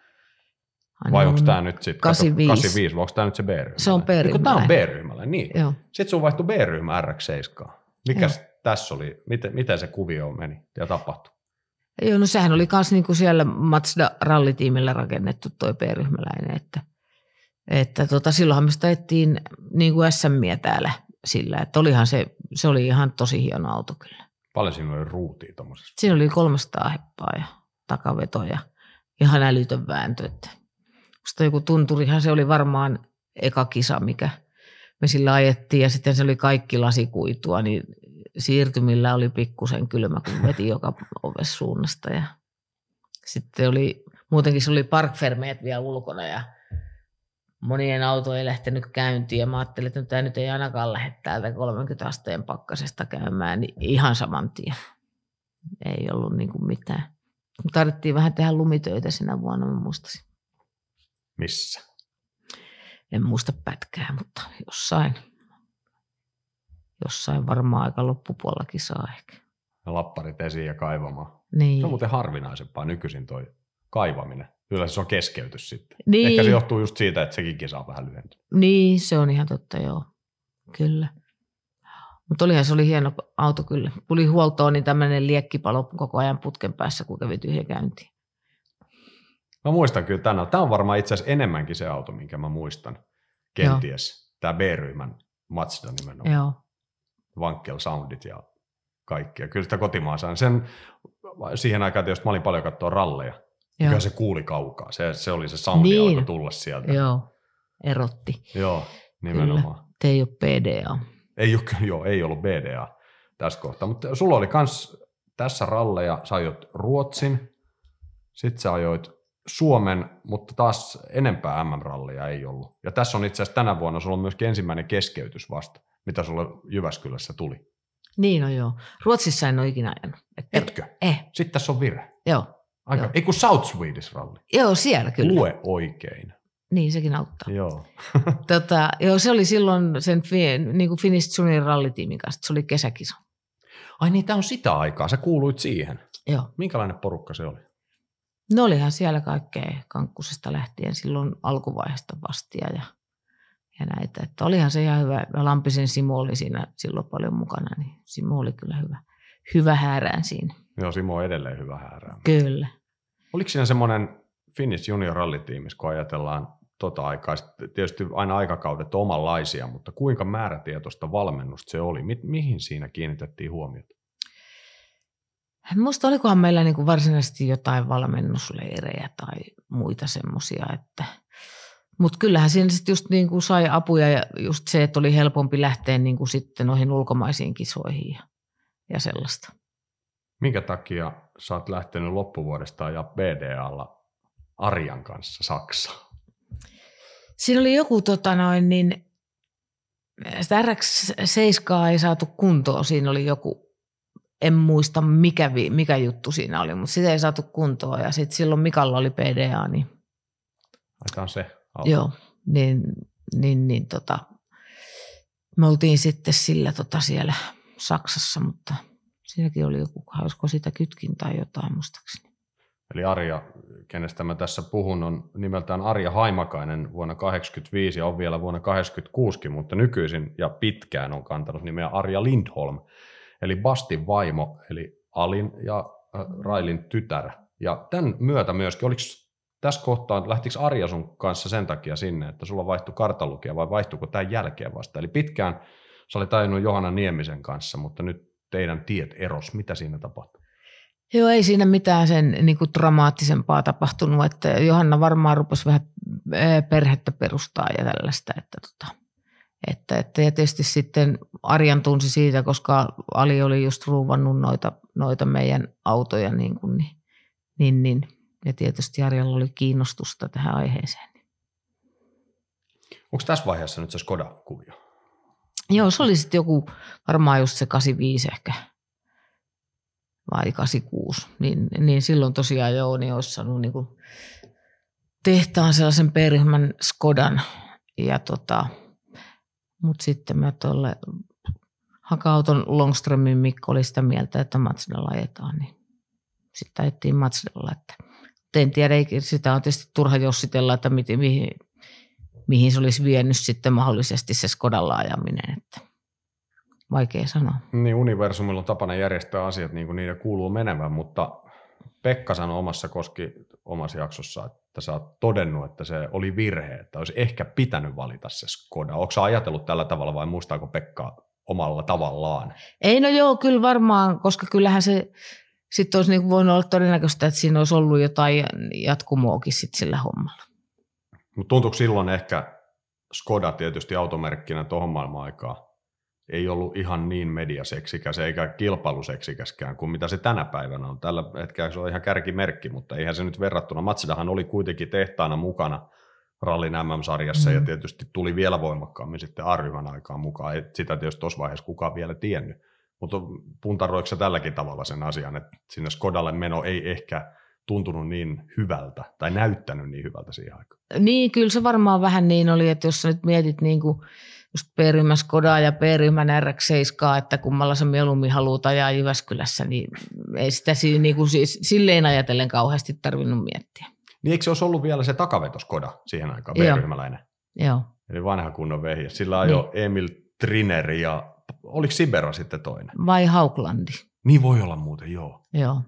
Vai onko tämä nyt sitten 85. 85, vai onko tämä nyt se B-ryhmä? Se on B-ryhmä. Tämä on B-ryhmällä, niin. Joo. Sitten sun vaihtui B-ryhmä RX-7. Mikäs Joo. tässä oli, miten, miten se kuvio meni ja tapahtui? Joo, no sehän oli myös niinku siellä Mazda-rallitiimillä rakennettu toi B-ryhmäläinen, että, että tota, silloinhan me sitä ettiin niin kuin SMiä täällä sillä, että olihan se, se oli ihan tosi hieno auto kyllä. Paljon siinä oli ruutia tuommoisessa? Siinä oli 300 heppaa ja takaveto ja ihan älytön vääntö. Että musta joku tunturihan se oli varmaan eka kisa, mikä me sillä ajettiin ja sitten se oli kaikki lasikuitua, niin siirtymillä oli pikkusen kylmä, kun veti joka oves suunnasta ja sitten oli, muutenkin se oli parkfermeet vielä ulkona ja monien auto ei lähtenyt käyntiin ja mä ajattelin, että tämä nyt ei ainakaan lähde täältä 30 asteen pakkasesta käymään niin ihan saman tien. Ei ollut niin kuin mitään. Tarvittiin vähän tehdä lumitöitä sinä vuonna, mä muistasin. Missä? En muista pätkää, mutta jossain. Jossain varmaan aika loppupuolellakin saa ehkä. Ja lapparit esiin ja kaivamaan. Niin. Se on muuten harvinaisempaa nykyisin toi kaivaminen. Yleensä se on keskeytys sitten. Niin. Ehkä se johtuu just siitä, että sekin kisa on vähän lyhentyä. Niin, se on ihan totta, joo. Kyllä. Mutta olihan se oli hieno auto kyllä. Tuli huoltoon, niin tämmöinen liekkipalo koko ajan putken päässä, kun kävi tyhjä käyntiin. Mä muistan kyllä tänään. Tämä on varmaan itse asiassa enemmänkin se auto, minkä mä muistan. Kenties. Joo. Tämä B-ryhmän Mazda nimenomaan. Joo. Vankkel soundit ja kaikki. Ja kyllä sitä kotimaassa sen siihen aikaan tietysti mä olin paljon katsoa ralleja Joo. Kyllä se kuuli kaukaa. Se, se oli se soundi Niin. alkoi tulla sieltä. Joo, erotti. Joo, nimenomaan. Kyllä. Te ei ole PDA. Ei, ole, joo, ei ollut BDA tässä kohtaa, mutta sulla oli kans tässä ralleja, sä ajoit Ruotsin, sitten sä ajoit Suomen, mutta taas enempää MM-rallia ei ollut. Ja tässä on itse asiassa tänä vuonna sulla on myöskin ensimmäinen keskeytys vasta, mitä sulle Jyväskylässä tuli. Niin on joo. Ruotsissa en ole ikinä ajanut. Et, Etkö? Eh, Sitten tässä on vire. joo. Aika, Joo. ei kun South Swedish ralli. Joo, siellä kyllä. Lue oikein. Niin, sekin auttaa. Joo. Tota, joo, se oli silloin sen niin kuin Finnish Junior rallitiimin kanssa. Se oli kesäkiso. Ai niin, tämä on sitä aikaa. Sä kuuluit siihen. Joo. Minkälainen porukka se oli? No olihan siellä kaikkea kankkusesta lähtien silloin alkuvaiheesta vastia ja, ja näitä. Että olihan se ihan hyvä. Lampisen Simo oli siinä silloin paljon mukana, niin Simo oli kyllä hyvä, hyvä häärään siinä. Joo, Simo on edelleen hyvä häärää. Kyllä. Oliko siinä semmoinen Finnish Junior rallitiimissä, kun ajatellaan tota aikaa, tietysti aina aikakaudet omanlaisia, mutta kuinka määrätietoista valmennusta se oli? Mi- mihin siinä kiinnitettiin huomiota? Musta olikohan meillä niin kuin varsinaisesti jotain valmennusleirejä tai muita semmoisia, että mutta kyllähän siinä sitten just niin kuin sai apuja ja just se, että oli helpompi lähteä niin kuin sitten noihin ulkomaisiin kisoihin ja, ja sellaista. Minkä takia sä oot lähtenyt loppuvuodesta ja BDAlla Arjan kanssa Saksaan? Siinä oli joku tota noin, niin sitä RX7 ei saatu kuntoon. Siinä oli joku, en muista mikä, vi- mikä juttu siinä oli, mutta sitä ei saatu kuntoon. Ja sitten silloin Mikalla oli PDA, niin Ai tää on se auto. joo, niin, niin, niin tota, me oltiin sitten sillä tota siellä Saksassa, mutta siinäkin oli joku, olisiko sitä kytkin tai jotain muistaakseni. Eli Arja, kenestä mä tässä puhun, on nimeltään Arja Haimakainen vuonna 1985 ja on vielä vuonna 1986, mutta nykyisin ja pitkään on kantanut nimeä Arja Lindholm, eli Bastin vaimo, eli Alin ja äh, Railin tytär. Ja tämän myötä myöskin, oliko tässä kohtaa, lähtikö Arja sun kanssa sen takia sinne, että sulla vaihtui kartalukija vai vaihtuiko tämän jälkeen vasta? Eli pitkään sä olit Johanna Niemisen kanssa, mutta nyt teidän tiet eros. Mitä siinä tapahtui? Joo, ei siinä mitään sen niin kuin dramaattisempaa tapahtunut, että Johanna varmaan rupesi vähän perhettä perustaa ja tällaista, että, tota, että, että ja tietysti sitten Arjan tunsi siitä, koska Ali oli just ruuvannut noita, noita meidän autoja niin, kuin, niin, niin, niin, ja tietysti Arjalla oli kiinnostusta tähän aiheeseen. Onko tässä vaiheessa nyt se Skoda-kuvio? Joo, se oli sitten joku, varmaan just se 85 ehkä, vai 86, niin, niin silloin tosiaan Jouni olisi saanut niin kuin tehtaan sellaisen perhmän Skodan. Ja tota, mutta sitten mä tuolle Hakauton Longströmin Mikko oli sitä mieltä, että Matsdalla ajetaan, niin sitten ajettiin Matsdalla. Että, en tiedä, sitä on tietysti turha jossitella, että mihin, mihin se olisi vienyt sitten mahdollisesti se Skodalla ajaminen, että vaikea sanoa. Niin, universumilla on tapana järjestää asiat niin kuin niiden kuuluu menevän, mutta Pekka sanoi omassa koski omassa jaksossa, että sä oot todennut, että se oli virhe, että olisi ehkä pitänyt valita se Skoda. Onko sä ajatellut tällä tavalla vai muistaako Pekka omalla tavallaan? Ei no joo, kyllä varmaan, koska kyllähän se sitten olisi niin voinut olla todennäköistä, että siinä olisi ollut jotain jatkumoakin sitten sillä hommalla. Mutta tuntuuko silloin ehkä Skoda tietysti automerkkinä tuohon maailman aikaan ei ollut ihan niin mediaseksikäs eikä kilpailuseksikäskään kuin mitä se tänä päivänä on. Tällä hetkellä se on ihan kärkimerkki, mutta eihän se nyt verrattuna. Matsidahan oli kuitenkin tehtaana mukana rallin MM-sarjassa mm. ja tietysti tuli vielä voimakkaammin sitten A-ryhmän aikaan mukaan. Et sitä tietysti tuossa vaiheessa kukaan vielä tiennyt. Mutta puntaroiko tälläkin tavalla sen asian, että sinne Skodalle meno ei ehkä tuntunut niin hyvältä tai näyttänyt niin hyvältä siihen aikaan? Niin, kyllä se varmaan vähän niin oli, että jos sä nyt mietit niin kuin just Skodaa ja P-ryhmän RX-7, että kummalla sä mieluummin haluat ajaa Jyväskylässä, niin ei sitä siinä niin kuin siis, silleen ajatellen kauheasti tarvinnut miettiä. Niin eikö se olisi ollut vielä se takaveto Skoda siihen aikaan, Joo. B-ryhmäläinen? Joo. Eli vanha kunnon vehje. Sillä ajoi niin. Emil Trineri ja oliko Sibera sitten toinen? Vai Hauklandi? Niin voi olla muuten, joo. Joo,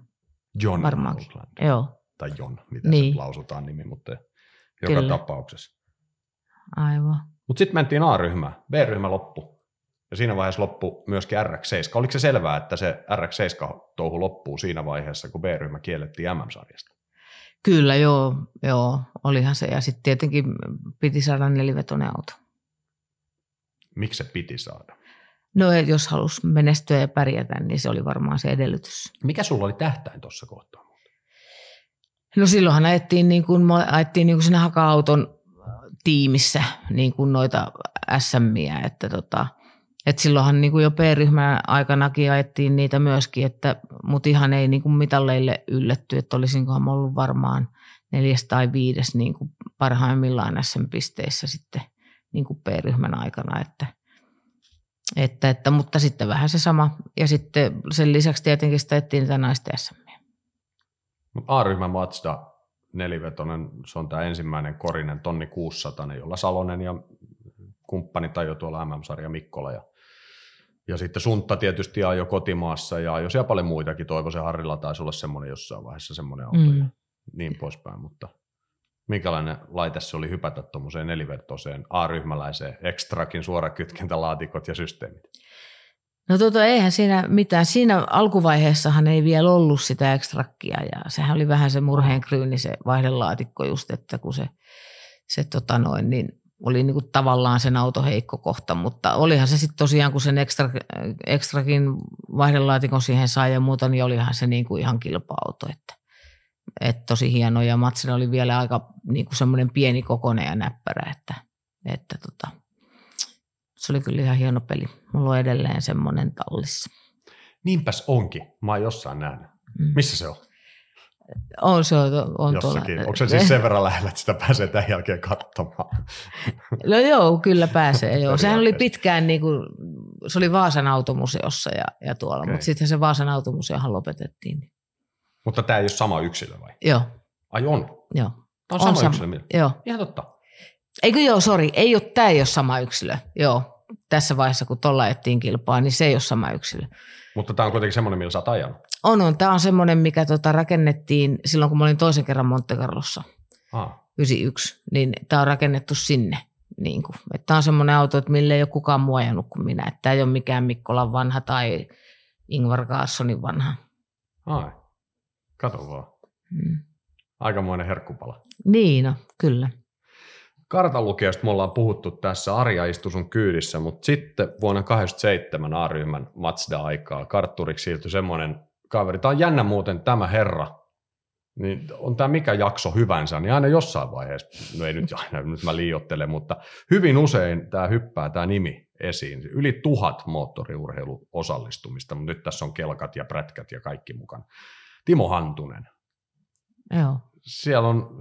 John varmaankin. Hauckland. Joo, Tai John, miten Niin. se lausutaan nimi, mutta joka Kyllä. tapauksessa. aivan. Mutta sitten mentiin A-ryhmään, B-ryhmä loppu. Ja siinä vaiheessa loppu myöskin RX-7. Oliko se selvää, että se RX-7-touhu loppuu siinä vaiheessa, kun B-ryhmä kiellettiin MM-sarjasta? Kyllä, joo, joo, olihan se. Ja sitten tietenkin piti saada nelivetoinen auto. Miksi se piti saada? No jos halus menestyä ja pärjätä, niin se oli varmaan se edellytys. Mikä sulla oli tähtäin tuossa kohtaa? No silloinhan ajettiin, niin kuin, ajettiin niin kuin siinä haka-auton tiimissä niin kuin noita SMiä, että tota, et silloinhan niin kuin jo P-ryhmän aikanakin ajettiin niitä myöskin, että, mutta ihan ei niin kuin mitalleille ylletty, että olisinkohan ollut varmaan neljäs tai viides niin kuin parhaimmillaan SM-pisteissä sitten niin kuin P-ryhmän aikana, että, että, että, mutta sitten vähän se sama. Ja sitten sen lisäksi tietenkin sitä ettiin niitä naisten SM. A-ryhmän Mazda nelivetonen, se on tämä ensimmäinen korinen tonni 600, jolla Salonen ja kumppani tai jo tuolla MM-sarja Mikkola ja ja sitten Suntta tietysti jo kotimaassa ja jos siellä paljon muitakin, Toivoisen Harrilla taisi olla semmoinen jossain vaiheessa semmoinen auto mm. ja niin poispäin, mutta minkälainen laite se oli hypätä tuommoiseen nelivetoseen A-ryhmäläiseen, ekstrakin suorakytkentälaatikot ja systeemit? No tota, eihän siinä mitään. Siinä alkuvaiheessahan ei vielä ollut sitä ekstrakkia ja sehän oli vähän se murheen kryyni se vaihdelaatikko just, että kun se, se tota noin, niin oli niin kuin tavallaan sen auto heikko kohta, mutta olihan se sitten tosiaan, kun sen ekstra, ekstrakin vaihdelaatikon siihen sai ja muuta, niin olihan se niin kuin ihan kilpa-auto, että, että tosi hieno ja Matsilla oli vielä aika niin kuin semmoinen pieni kokoinen ja näppärä, että, että tota, se oli kyllä ihan hieno peli. Mulla on edelleen semmoinen tallissa. Niinpäs onkin. Mä oon jossain nähnyt. Mm. Missä se on? On se on, on Jossakin. Tuolla. Onko se siis sen verran lähellä, että sitä pääsee tämän jälkeen katsomaan? No joo, kyllä pääsee. Joo. Sehän oli pitkään, niin kuin, se oli Vaasan automuseossa ja, ja tuolla, okay. mutta sitten se Vaasan automuseohan lopetettiin. Mutta tämä ei ole sama yksilö vai? Joo. Ai on? Joo. Tämä on, on sama, sama yksilö? Joo. Ihan totta. Eikö joo, sori, ei ole, tämä ei ole sama yksilö. Joo, tässä vaiheessa kun tuolla ettiin kilpaa, niin se ei ole sama yksilö. Mutta tämä on kuitenkin semmoinen, millä sä oot ajanut. On, on. Tämä on semmoinen, mikä tota rakennettiin silloin, kun mä olin toisen kerran Monte Carlossa. Ah. 91, niin tämä on rakennettu sinne. Niin kuin. Tämä on semmoinen auto, että mille ei ole kukaan muu ajanut kuin minä. Tämä ei ole mikään Mikkolan vanha tai Ingvar Gaassonin vanha. Ai, kato vaan. Hmm. Aikamoinen herkkupala. Niin, no, kyllä. Kartanlukijasta me ollaan puhuttu tässä, Arja istui sun kyydissä, mutta sitten vuonna 87 A-ryhmän Mazda-aikaa kartturiksi siirtyi semmoinen kaveri. Tämä on jännä muuten tämä herra, niin on tämä mikä jakso hyvänsä, niin aina jossain vaiheessa, no ei nyt aina, nyt mä liiottelen, mutta hyvin usein tämä hyppää tämä nimi esiin. Yli tuhat moottoriurheilu osallistumista, mutta nyt tässä on kelkat ja prätkät ja kaikki mukana. Timo Hantunen. Joo. Siellä on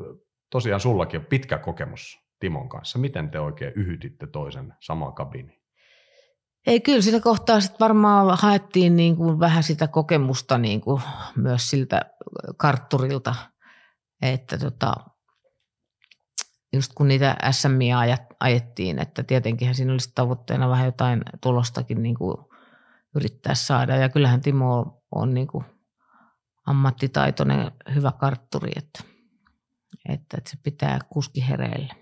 tosiaan sullakin pitkä kokemus Timon kanssa. Miten te oikein yhytitte toisen samaan kabiniin? Ei, kyllä sitä kohtaa sitten varmaan haettiin niin kuin vähän sitä kokemusta niin kuin myös siltä kartturilta, että tota, just kun niitä SMIä ajettiin, että tietenkin siinä olisi tavoitteena vähän jotain tulostakin niin kuin yrittää saada. Ja kyllähän Timo on niin kuin ammattitaitoinen, hyvä kartturi, että, että, että se pitää kuski hereille.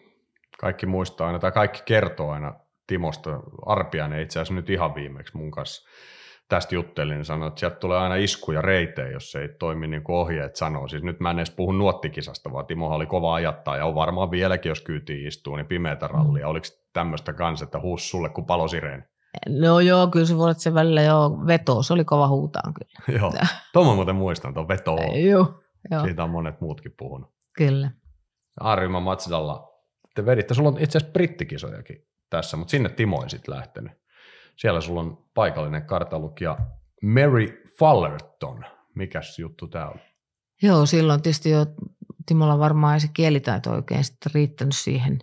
Kaikki muistaa aina, tai kaikki kertoo aina Timosta. Arpiainen itse asiassa nyt ihan viimeksi mun kanssa tästä juttelin, niin sanoi, että sieltä tulee aina iskuja reiteen, jos ei toimi niin kuin ohjeet sanoo. Siis nyt mä en edes puhu nuottikisasta, vaan Timo oli kova ajattaa ja on varmaan vieläkin, jos kyytiin istuu, niin pimeätä rallia. Oliko tämmöistä kanssa, että huus sulle kuin palosireeni? No joo, kyllä se voi olla, se välillä joo, veto, se oli kova huutaan kyllä. joo, tuon mä muuten muistan, tuon veto. joo, joo. Siitä on monet muutkin puhunut. Kyllä. Arryma Matsidalla, te veditte, sulla on itse asiassa brittikisojakin tässä, mutta sinne Timo ei sitten lähtenyt. Siellä sulla on paikallinen kartalukija Mary Fallerton. Mikäs juttu tämä on? Joo, silloin tietysti jo Timolla varmaan ei se kielitaito oikein sitten riittänyt siihen.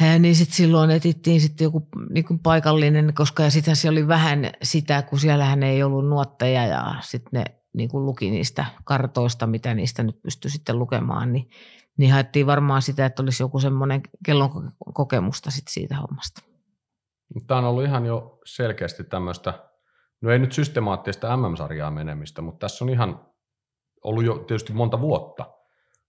He, niin sitten silloin etittiin sitten joku niin paikallinen, koska ja sitten se oli vähän sitä, kun siellähän ei ollut nuotteja ja sitten ne niin kuin luki niistä kartoista, mitä niistä nyt pystyi sitten lukemaan, niin niin haettiin varmaan sitä, että olisi joku semmoinen kellon kokemusta sit siitä hommasta. Tämä on ollut ihan jo selkeästi tämmöistä, no ei nyt systemaattista MM-sarjaa menemistä, mutta tässä on ihan ollut jo tietysti monta vuotta,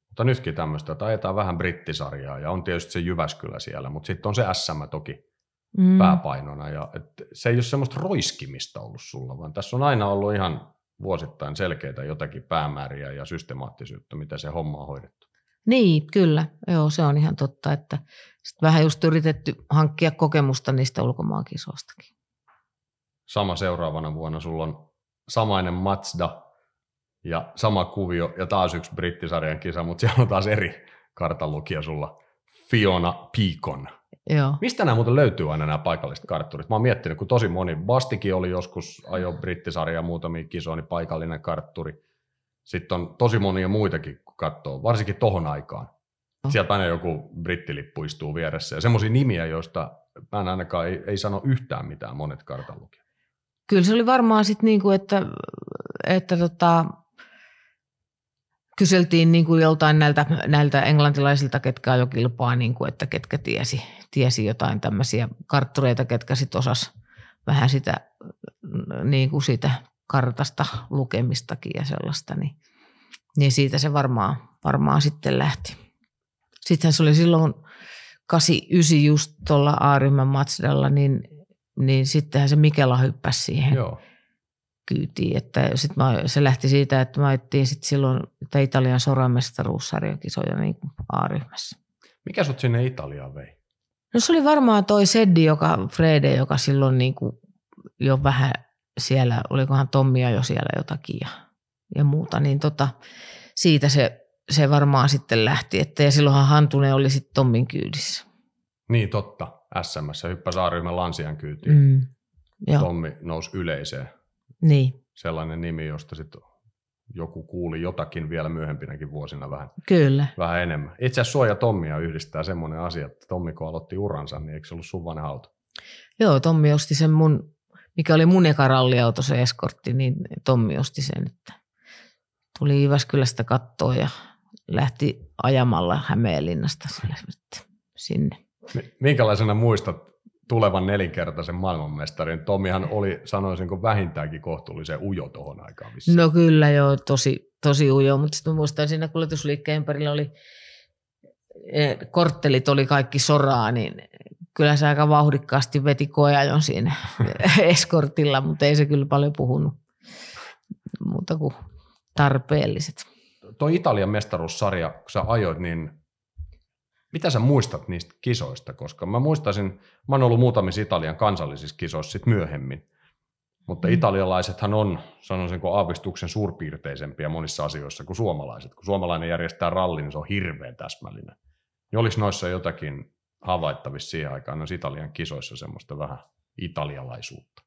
mutta nytkin tämmöistä, että ajetaan vähän brittisarjaa ja on tietysti se Jyväskylä siellä, mutta sitten on se SM toki mm. pääpainona ja et se ei ole semmoista roiskimista ollut sulla, vaan tässä on aina ollut ihan vuosittain selkeitä jotakin päämääriä ja systemaattisuutta, mitä se homma on hoidettu. Niin, kyllä. Joo, se on ihan totta, että sit vähän just yritetty hankkia kokemusta niistä ulkomaankisoistakin. Sama seuraavana vuonna sulla on samainen Mazda ja sama kuvio ja taas yksi brittisarjan kisa, mutta siellä on taas eri kartanlukija sulla. Fiona Peakon. Joo. Mistä nämä muuten löytyy aina nämä paikalliset kartturit? Mä oon miettinyt, kun tosi moni, Bastikin oli joskus, ajo brittisarja muutamia kisoja, niin paikallinen kartturi. Sitten on tosi monia muitakin, kun katsoo, varsinkin tohon aikaan. Sieltä aina joku brittilippu istuu vieressä ja semmoisia nimiä, joista mä en ainakaan ei, ei sano yhtään mitään monet kartanlukijat. Kyllä se oli varmaan sitten niin kuin, että, että tota, kyseltiin niin kuin joltain näiltä, näiltä englantilaisilta, ketkä jo kilpaa, niin kuin, että ketkä tiesi, tiesi jotain tämmöisiä karttureita, ketkä sitten osas vähän sitä, niin kuin sitä kartasta lukemistakin ja sellaista, niin, niin siitä se varmaan, varmaan sitten lähti. Sittenhän se oli silloin 89 just tuolla A-ryhmän Matsdalla, niin, niin sittenhän se Mikela hyppäsi siihen Joo. Kyytiin. Että sit mä, se lähti siitä, että mä ajettiin sit silloin että Italian soramestaruussarjan kisoja niin A-ryhmässä. Mikä sut sinne Italiaan vei? No se oli varmaan toi Seddi, joka, Frede, joka silloin niin kuin jo vähän siellä, olikohan Tommia jo siellä jotakin ja, ja muuta, niin tota, siitä se, se varmaan sitten lähti. Että, ja silloinhan Hantunen oli sitten Tommin kyydissä. Niin totta, SMS hyppäsi A-ryhmän Lansian kyytiin. Mm. Tommi nousi yleiseen. Niin, Sellainen nimi, josta sitten joku kuuli jotakin vielä myöhempinäkin vuosina vähän, kyllä. vähän enemmän. Itse asiassa sua ja Tommia yhdistää semmoinen asia, että Tommi kun aloitti uransa, niin eikö se ollut sun vanha auto? Joo, Tommi osti sen mun, mikä oli mun eka ralliauto, se eskortti, niin Tommi osti sen, että tuli Jyväskylästä kattoon ja lähti ajamalla Hämeenlinnasta sinne. Mi- Minkälaisena muistat tulevan nelinkertaisen maailmanmestarin? Tommihan oli, sanoisinko, vähintäänkin kohtuullisen ujo tuohon aikaan. Missä. No kyllä joo, tosi, tosi ujo, mutta sitten muistan siinä kuljetusliikkeen ympärillä oli, eh, korttelit oli kaikki soraa, niin kyllä se aika vauhdikkaasti veti koeajon siinä eskortilla, mutta ei se kyllä paljon puhunut muuta kuin tarpeelliset. Tuo Italian mestaruussarja, kun sä ajoit, niin mitä sä muistat niistä kisoista? Koska mä muistaisin, mä oon ollut muutamissa Italian kansallisissa kisoissa sit myöhemmin, mutta Mm. italialaisethan on, sanoisinko, aavistuksen suurpiirteisempiä monissa asioissa kuin suomalaiset. Kun suomalainen järjestää rallin, niin se on hirveän täsmällinen. Niin oliko noissa jotakin havaittavissa siihen aikaan noissa Italian kisoissa semmoista vähän italialaisuutta?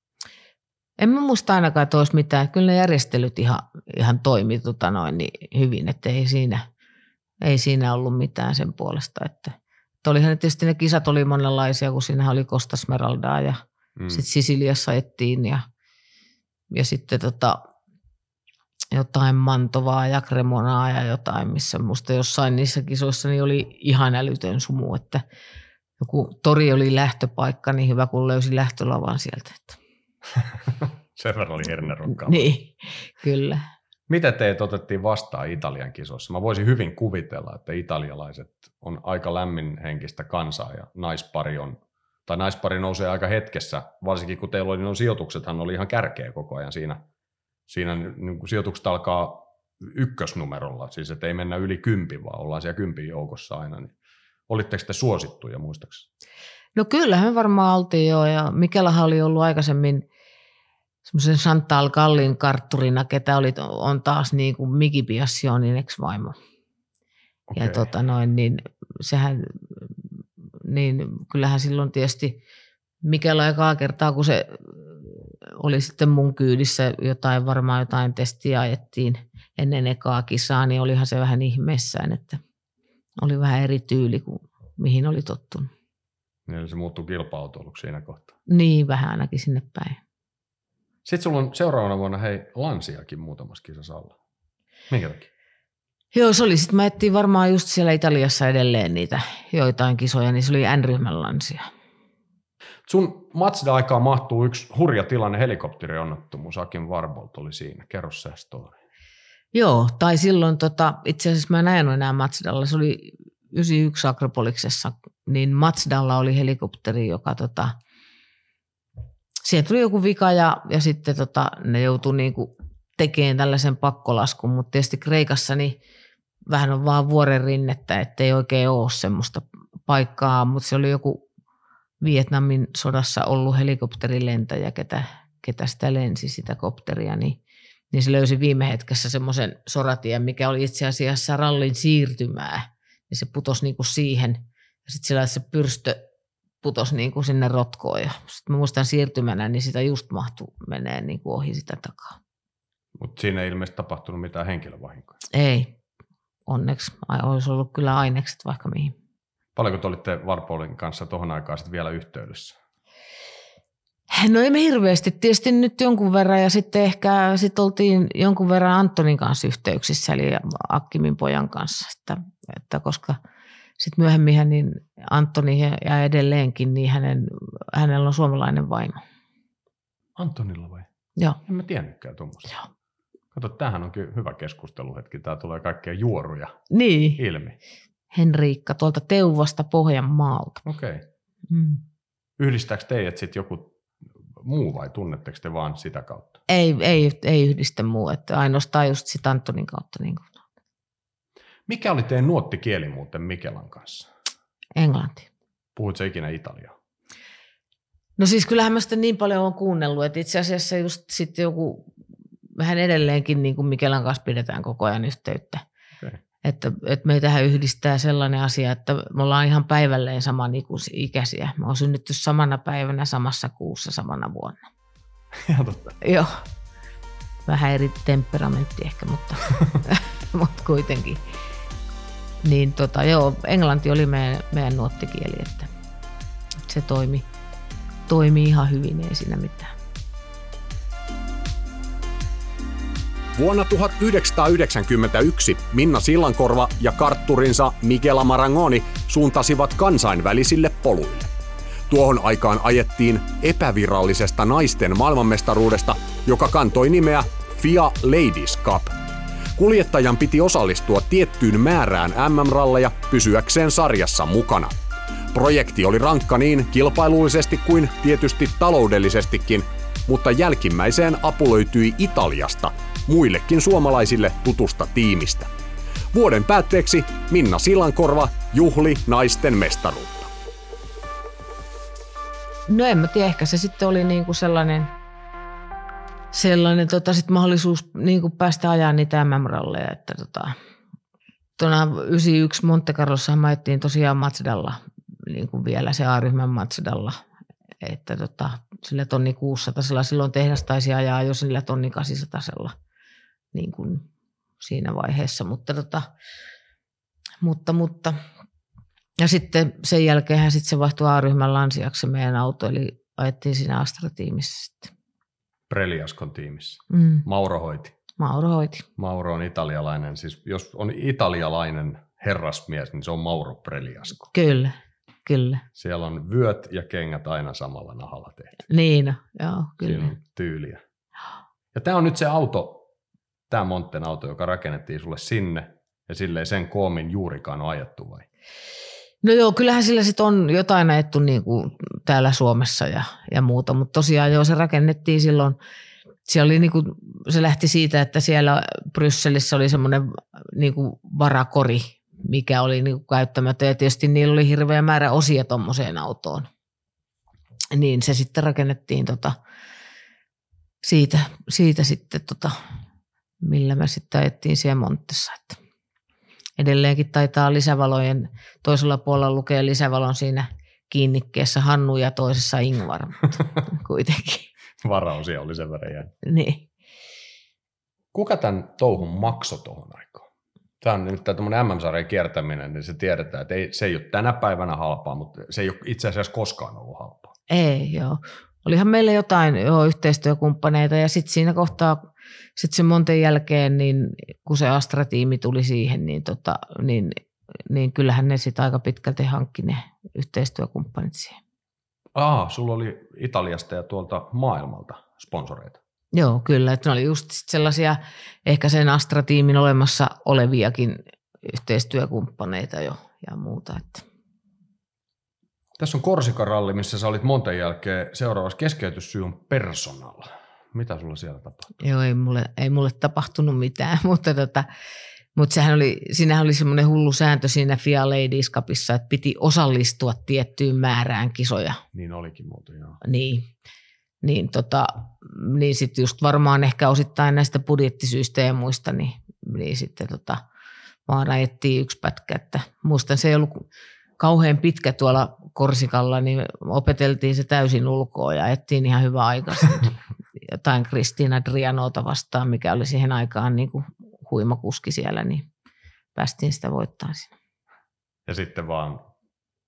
En mä muista ainakaan, että olisi mitään. Kyllä ne järjestelyt ihan, ihan toimi tota noin, niin hyvin, että ei siinä, ei siinä ollut mitään sen puolesta. Että, että olihan ne tietysti ne kisat oli monenlaisia, kun siinä oli Costa Smeraldaa ja Mm. sitten Sisiliassa ettiin ja, ja sitten tota, jotain Mantovaa ja Cremonaa ja jotain, missä musta jossain niissä kisoissa niin oli ihan älytön sumu, että joku tori oli lähtöpaikka, niin hyvä kun löysi lähtölavan sieltä. Että. Sen verran oli hernerokkaa. Niin, kyllä. Mitä teet otettiin vastaan Italian kisoissa? Mä voisin hyvin kuvitella, että italialaiset on aika lämminhenkistä kansaa ja naispari on, tai naispari nousee aika hetkessä, varsinkin kun teillä oli nuo sijoituksethan oli ihan kärkeä koko ajan siinä. Siinä niin kuin sijoitukset alkaa ykkösnumerolla, siis että ei mennä yli kympi, vaan ollaan siellä kympin joukossa aina. Niin olitteko te suosittuja muistaakseni? No kyllähän me varmaan oltiin jo, ja Mikelahan oli ollut aikaisemmin semmoisen Chantal Kallin kartturina, ketä oli, on taas niin kuin Miki Biassionin ex-vaimo. Ja Okei. tota noin, niin sehän, niin kyllähän silloin tietysti Mikela ekaa kertaa, kun se oli sitten mun kyydissä jotain, varmaan jotain testiä ajettiin ennen ekaa kisaa, niin olihan se vähän ihmeessään, että oli vähän eri tyyli kuin mihin oli tottunut. Niin se muuttui kilpa-autoiluksi siinä kohtaa. Niin, vähän ainakin sinne päin. Sitten sulla on seuraavana vuonna hei Lansiakin muutamassa kisassa alla. Minkä takia? Joo, se oli sitten, mä etsin varmaan just siellä Italiassa edelleen niitä joitain kisoja, niin se oli N-ryhmän lansia. Sun Mazda-aikaa mahtuu yksi hurja tilanne, helikopterionnettomuus, Akin Warbolt oli siinä. Kerro se story. Joo, tai silloin tota, itse asiassa mä en ajanut enää Mazdalla, se oli 91 Akropoliksessa, niin Mazdalla oli helikopteri, joka tota, siihen tuli joku vika ja, ja sitten tota, ne joutui niinku tekemään tällaisen pakkolaskun, mutta tietysti Kreikassa niin vähän on vaan vuoren rinnettä, ettei oikein ole semmoista paikkaa, mutta se oli joku Vietnamin sodassa ollut helikopterilentäjä, ketä, ketä sitä lensi sitä kopteria, niin, niin se löysi viime hetkessä semmoisen soratien, mikä oli itse asiassa rallin siirtymää, ja se putosi niin kuin siihen, ja sitten se pyrstö putosi niin kuin sinne rotkoon, ja sitten mä muistan siirtymänä, niin sitä just mahtui menee niin kuin ohi sitä takaa. Mutta siinä ei ilmeisesti tapahtunut mitään henkilövahinkoja. Ei, onneksi olisi ollut kyllä ainekset vaikka mihin. Paljonko te olitte Varpolin kanssa tuohon aikaan sitten vielä yhteydessä? No ei me hirveästi, tietysti nyt jonkun verran ja sitten ehkä sit oltiin jonkun verran Antonin kanssa yhteyksissä, eli Akkimin pojan kanssa, että, että koska sitten myöhemmin niin Antoni ja edelleenkin, niin hänen, hänellä on suomalainen vaimo. Antonilla vai? Joo. En mä tiennytkään tuommoista. Joo. Kato, tämähän on kyllä hyvä keskusteluhetki. Tää tulee kaikkea juoruja Niin, ilmi. Henriikka tuolta Teuvasta Pohjanmaalta. Okei. Okay. Mm. Yhdistääkö teidät sitten joku muu vai tunnetteko te vaan sitä kautta? Ei, ei, ei yhdistä muu, että ainoastaan just sit Antonin kautta niin kuin Mikä oli teidän nuottikieli muuten Mikelan kanssa? englanti. Puhuit sä ikinä italiaa? No siis kyllähän mä sitä niin paljon on kuunnellut, että itse asiassa just sitten joku, vähän edelleenkin niin kuin Mikelan kanssa pidetään koko ajan yhteyttä. Okay. Että, että meitähän yhdistää sellainen asia, että me ollaan ihan päivälleen saman ikäisiä. Mä oon synnytty samana päivänä, samassa kuussa, samana vuonna. Ihan totta. Joo. Vähän eri temperamentti ehkä, mutta, mutta kuitenkin. Niin tota, joo, englanti oli meidän, meidän nuottikieli, että se toimi, toimi ihan hyvin, ei siinä mitään. Vuonna 1991 Minna Sillankorva ja kartturinsa Michela Marangoni suuntasivat kansainvälisille poluille. Tuohon aikaan ajettiin epävirallisesta naisten maailmanmestaruudesta, joka kantoi nimeä FIA Ladies Cup. Kuljettajan piti osallistua tiettyyn määrään MM-ralleja pysyäkseen sarjassa mukana. Projekti oli rankka niin kilpailullisesti kuin tietysti taloudellisestikin, mutta jälkimmäiseen apu löytyi Italiasta, muillekin suomalaisille tutusta tiimistä. Vuoden päätteeksi Minna Sillankorva juhli naisten mestaruutta. No en mä tiedä, ehkä se sitten oli niinku sellainen, sellainen tota sit mahdollisuus niinku päästä ajaa niitä MM-ralleja. Että tota, tuona 91 Monte Carlossa mä ajettiin tosiaan Mazdalla, niin vielä se A-ryhmän Mazdalla. Että tota, sillä tonni 600, silloin tehdas taisi ajaa jo sillä tonni 800 niin kuin siinä vaiheessa, mutta, tota, mutta, mutta ja sitten sen jälkeen sitten se vaihtui A-ryhmän lansiaksi meidän auto, eli ajettiin siinä Astra-tiimissä sitten. Preliaskon tiimissä. Mm. Mauro hoiti. Mauro hoiti. Mauro on italialainen, siis jos on italialainen herrasmies, niin se on Mauro Preliasko. Kyllä, kyllä. Siellä on vyöt ja kengät aina samalla nahalla tehty. Niin, joo, kyllä. Siinä on tyyliä. Ja tämä on nyt se auto, tämä Monten auto, joka rakennettiin sulle sinne, ja silleen sen koomin juurikaan on ajettu vai? No joo, kyllähän sillä sitten on jotain ajettu niin kuin täällä Suomessa ja, ja muuta, mutta tosiaan joo, se rakennettiin silloin, se, oli niin kuin, se lähti siitä, että siellä Brysselissä oli semmoinen niin kuin varakori, mikä oli niin kuin käyttämätön ja tietysti niillä oli hirveä määrä osia tuommoiseen autoon. Niin se sitten rakennettiin tota, siitä, siitä sitten, tota, millä me sitten ajettiin siellä Monttessa. Että edelleenkin taitaa lisävalojen, toisella puolella lukee lisävalon siinä kiinnikkeessä Hannu ja toisessa Ingvar, mutta kuitenkin. Varaosia oli sen verran jäänyt. Niin. Kuka tämän touhun maksoi tuohon aikaan? Tämä on nyt tämmöinen MM-sarjan kiertäminen, niin se tiedetään, että ei, se ei ole tänä päivänä halpaa, mutta se ei ole itse asiassa koskaan ollut halpaa. Ei, joo. Olihan meillä jotain joo, yhteistyökumppaneita ja sitten siinä kohtaa, sitten sen monten jälkeen, niin kun se Astra-tiimi tuli siihen, niin, tota, niin, niin kyllähän ne sitten aika pitkälti hankki ne yhteistyökumppanit siihen. Aa, sulla oli Italiasta ja tuolta maailmalta sponsoreita. Joo, kyllä. Että ne oli just sit sellaisia ehkä sen Astra-tiimin olemassa oleviakin yhteistyökumppaneita jo ja muuta. Että. Tässä on Korsikaralli, missä sä olit monten jälkeen seuraavassa keskeytyssyy on personal. Mitä sulla siellä tapahtui? Joo, ei mulle, ei mulle tapahtunut mitään, mutta tota, mutta sehän oli, siinähän oli semmoinen hullu sääntö siinä FIA Ladies Cupissa, että piti osallistua tiettyyn määrään kisoja. Niin olikin muuten, joo. Niin, niin, tota, niin sitten just varmaan ehkä osittain näistä budjettisyistä ja muista, niin, niin sitten tota, vaan ajettiin yksi pätkä. Että muistan, se ei ollut kauhean pitkä tuolla Korsikalla, niin opeteltiin se täysin ulkoa ja ettiin ihan hyvä aika jotain Kristiina Drianota vastaan, mikä oli siihen aikaan niin kuin huima kuski siellä, niin päästiin sitä voittaa siinä. Ja sitten vaan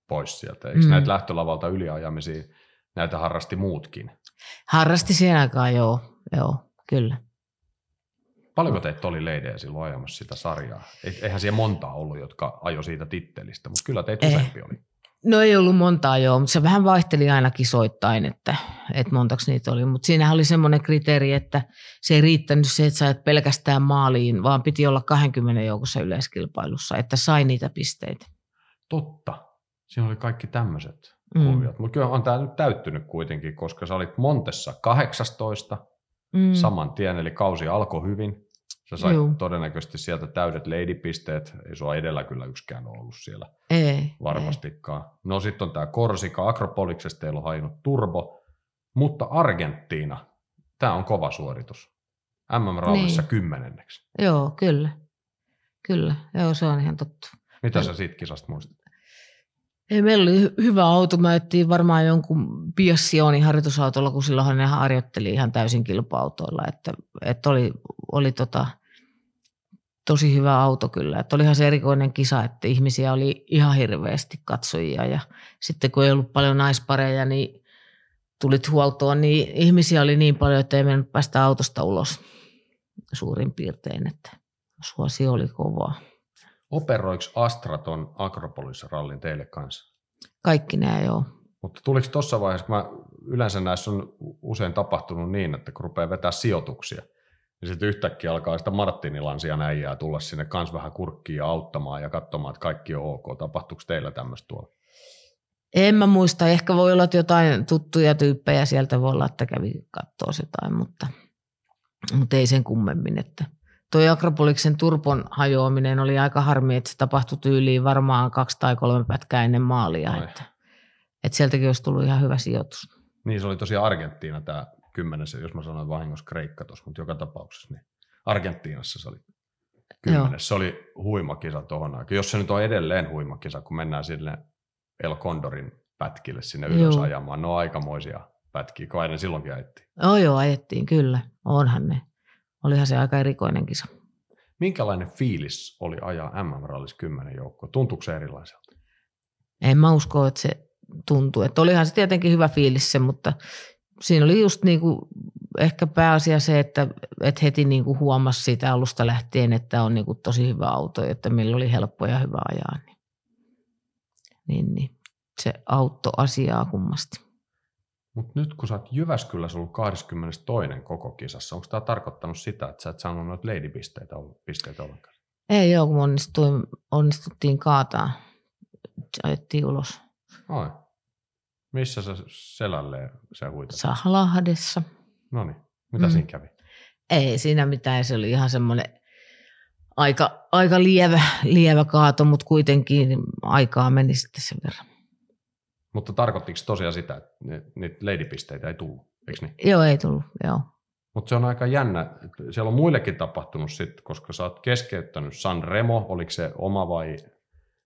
pois sieltä. Eikö mm. näitä lähtölavalta yliajamisia, näitä harrasti muutkin? Harrasti siihen aikaan, joo. joo kyllä. Paljonko teitä oli leidejä silloin ajamassa sitä sarjaa? Eihän siellä montaa ollut, jotka ajo siitä tittelistä, mutta kyllä teitä eh. useampi oli. No ei ollut montaa joo, mutta se vähän vaihteli aina kisoittain, että, että montaks niitä oli. Mutta siinähän oli semmoinen kriteeri, että se ei riittänyt se, että sä pelkästään maaliin, vaan piti olla 20 joukossa yleiskilpailussa, että sai niitä pisteitä. Totta. Siinä oli kaikki tämmöiset mm. kuviot. Mutta kyllä on tämä nyt täyttynyt kuitenkin, koska sä olit Montessa 18 mm. saman tien, eli kausi alkoi hyvin. Sä sait Juu. todennäköisesti sieltä täydet leidipisteet. Ei sua edellä kyllä yksikään ollut siellä. Ei. Varmastikaan. Ei. No sitten on tämä Korsika. Akropoliksesta teillä on hainnut turbo. Mutta Argentiina, tämä on kova suoritus. MM-rallissa niin. kymmenenneksi. Joo, kyllä. Kyllä, joo se on ihan totta. Mitä sä siitä kisasta muistat? Ei, meillä oli hyvä auto. Mä ettiin varmaan jonkun Biassioni harjoitusautolla, kun silloin ne harjoitteli ihan täysin kilpa-autoilla. Että, että oli, oli tota, tosi hyvä auto kyllä. Että olihan se erikoinen kisa, että ihmisiä oli ihan hirveästi katsojia. Ja sitten kun ei ollut paljon naispareja, niin tulit huoltoon, niin ihmisiä oli niin paljon, että ei mennyt päästä autosta ulos suurin piirtein. Että suosi oli kovaa. Operoiko Astraton Akropolis-rallin teille kanssa? Kaikki nämä, joo. Mutta tuliko tuossa vaiheessa, kun mä, yleensä näissä on usein tapahtunut niin, että kun rupeaa vetää sijoituksia, niin sitten yhtäkkiä alkaa sitä Martinilansia näijää tulla sinne kans vähän kurkkiin ja auttamaan ja katsomaan, että kaikki on ok. Tapahtuuko teillä tämmöistä tuolla? En mä muista. Ehkä voi olla, että jotain tuttuja tyyppejä sieltä voi olla, että kävi katsoa jotain, mutta, mutta ei sen kummemmin. Että Tuo Akropoliksen turpon hajoaminen oli aika harmi, että se tapahtui tyyliin varmaan kaksi tai kolme pätkää ennen maalia. Että, että sieltäkin olisi tullut ihan hyvä sijoitus. Niin, se oli tosiaan Argentiina tämä kymmenes, jos mä sanoin vahingossa Kreikka tuossa, mutta joka tapauksessa niin Argentiinassa se oli kymmenes. Joo. Se oli huimakisa tuohon aikaan. Jos se nyt on edelleen huimakisa, kun mennään sinne El Condorin pätkille sinne ylös joo. ajamaan. No aikamoisia pätkiä, kun aina silloinkin ajettiin. Joo, joo, ajettiin kyllä. Onhan ne olihan se aika erikoinen kisa. Minkälainen fiilis oli ajaa MM-rallis 10 joukkoa? Tuntuuko se erilaiselta? En mä usko, että se tuntuu. Että olihan se tietenkin hyvä fiilis se, mutta siinä oli just niin kuin ehkä pääasia se, että, että heti niin kuin huomasi siitä alusta lähtien, että on niin kuin tosi hyvä auto, että meillä oli helppo ja hyvä ajaa. Niin, niin, niin. se auttoi asiaa kummasti. Mutta nyt kun sä oot Jyväskylässä ollut 22. koko kisassa, onko tämä tarkoittanut sitä, että sä et saanut noita lady-pisteitä pisteitä ollenkaan? Ei joo, kun onnistuin, onnistuttiin kaataa. Ajettiin ulos. Oi. Missä sä selälle se huitat? Sahlahdessa. No niin, mitä mm. siinä kävi? Ei siinä mitään, se oli ihan semmoinen aika, aika lievä, lievä kaato, mutta kuitenkin aikaa meni sitten sen verran. Mutta tarkoittiko tosiaan sitä, että niitä leidipisteitä ei tullut, eikö niin? Joo, ei tullut, joo. Mutta se on aika jännä. Siellä on muillekin tapahtunut sitten, koska sä oot keskeyttänyt San Remo, oliko se oma vai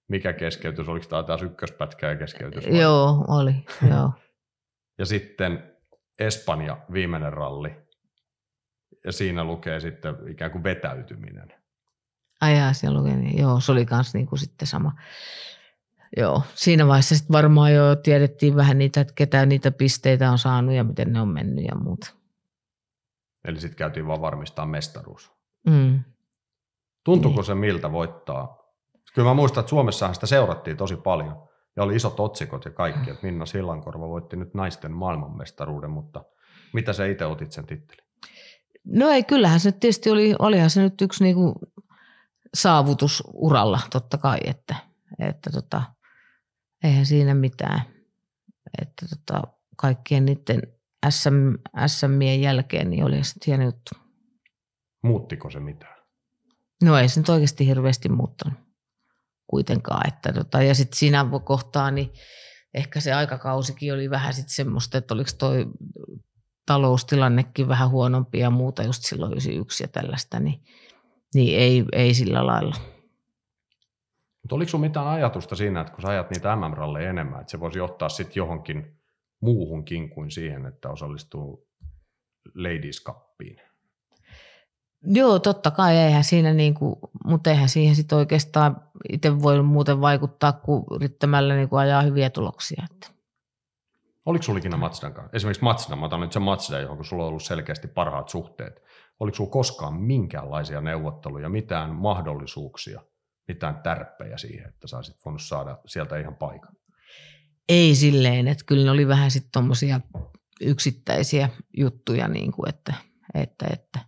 mikä keskeytys, oliko tämä taas ykköspätkä ja keskeytys? Vai? Joo, oli, joo. ja sitten Espanja, viimeinen ralli, ja siinä lukee sitten ikään kuin vetäytyminen. Ai siellä lukee, niin joo, se oli myös niinku sitten sama joo, siinä vaiheessa sitten varmaan jo tiedettiin vähän niitä, että ketä niitä pisteitä on saanut ja miten ne on mennyt ja muuta. Eli sitten käytiin vaan varmistaa mestaruus. Mm. Tuntuuko niin. se miltä voittaa? Kyllä mä muistan, että Suomessahan sitä seurattiin tosi paljon ja oli isot otsikot ja kaikki, että Minna Sillankorva voitti nyt naisten maailmanmestaruuden, mutta mitä sä itse otit sen tittelin? No ei, kyllähän se tietysti oli, olihan se nyt yksi niinku saavutus uralla totta kai, että, että tota, eihän siinä mitään. Että tota, kaikkien niiden SM, SMien jälkeen, niin oli sitten hieno juttu. Muuttiko se mitään? No ei se nyt oikeasti hirveästi muuttanut kuitenkaan. Että tota, ja sitten siinä kohtaa niin ehkä se aikakausikin oli vähän sitten semmoista, että oliko toi taloustilannekin vähän huonompi ja muuta just silloin 91 ja tällaista, niin, niin ei, ei sillä lailla. Mutta oliko sinulla mitään ajatusta siinä, että kun sä ajat niitä MM-ralleja enemmän, että se voisi johtaa sitten johonkin muuhunkin kuin siihen, että osallistuu Ladies Cupiin? Joo, totta kai, eihän siinä niin kuin, mutta eihän siihen sitten oikeastaan itse voi muuten vaikuttaa kuin yrittämällä niin kuin ajaa hyviä tuloksia. Että. Oliko sinulla ikinä Matsdan kanssa? Esimerkiksi Matsda, mä otan nyt se Matsda, johon sulla on ollut selkeästi parhaat suhteet. Oliko sinulla koskaan minkäänlaisia neuvotteluja, mitään mahdollisuuksia, mitään tärppejä siihen, että sä olisit voinut saada sieltä ihan paikan? Ei silleen, että kyllä ne oli vähän sitten tuommoisia yksittäisiä juttuja, niin kuin että, että, että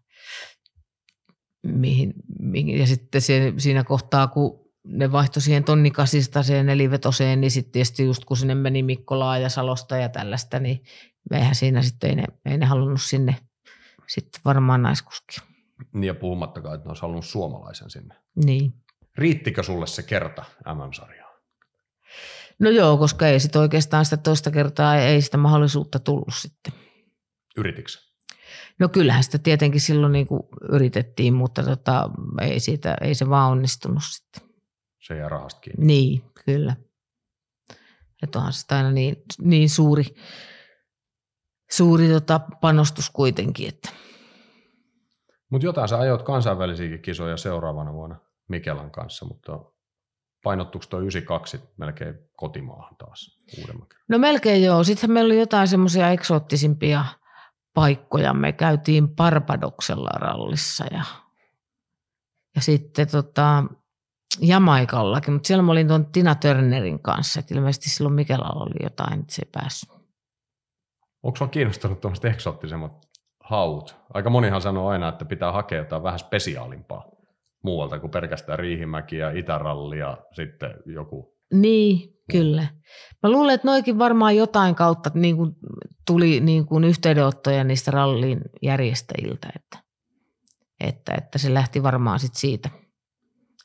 mihin, mihin, ja sitten se, siinä kohtaa, kun ne vaihtoi siihen tonnikasista siihen nelivetoseen, niin sitten tietysti just kun sinne meni Mikkolaa ja Salosta ja tällaista, niin eihän siinä sitten, ei ne, ei ne halunnut sinne sitten varmaan naiskuskia. Niin ja puhumattakaan, että ne olisi halunnut suomalaisen sinne. Niin. Riittikö sulle se kerta MM-sarjaa? No joo, koska ei sitten oikeastaan sitä toista kertaa, ei sitä mahdollisuutta tullut sitten. Yritikö? No kyllähän sitä tietenkin silloin niin kuin yritettiin, mutta tota, ei, siitä, ei se vaan onnistunut sitten. Se jää rahasta kiinni. Niin, kyllä. Että onhan sitä aina niin, niin suuri, suuri tota panostus kuitenkin. Että. Mutta jotain sä ajoit kansainvälisiäkin kisoja seuraavana vuonna Mikelan kanssa, mutta painottuiko tuo 92 melkein kotimaahan taas uudemman kerran? No melkein joo. Sittenhän meillä oli jotain semmoisia eksoottisimpia paikkoja. Me käytiin Barbadoksella rallissa ja, ja sitten tota, Jamaikallakin, mutta siellä mä olin tuon Tina Turnerin kanssa, että ilmeisesti silloin Mikelalla oli jotain, että se ei päässyt. Onko sinua kiinnostunut tuommoiset eksoottisemmat haut? Aika monihan sanoo aina, että pitää hakea jotain vähän spesiaalimpaa muualta kuin pelkästään Riihimäki ja Itäralli ja sitten joku. Niin, kyllä. Mä luulen, että noikin varmaan jotain kautta niin kuin tuli niin kuin yhteydenottoja niistä rallin järjestäjiltä, että, että, että se lähti varmaan sit siitä.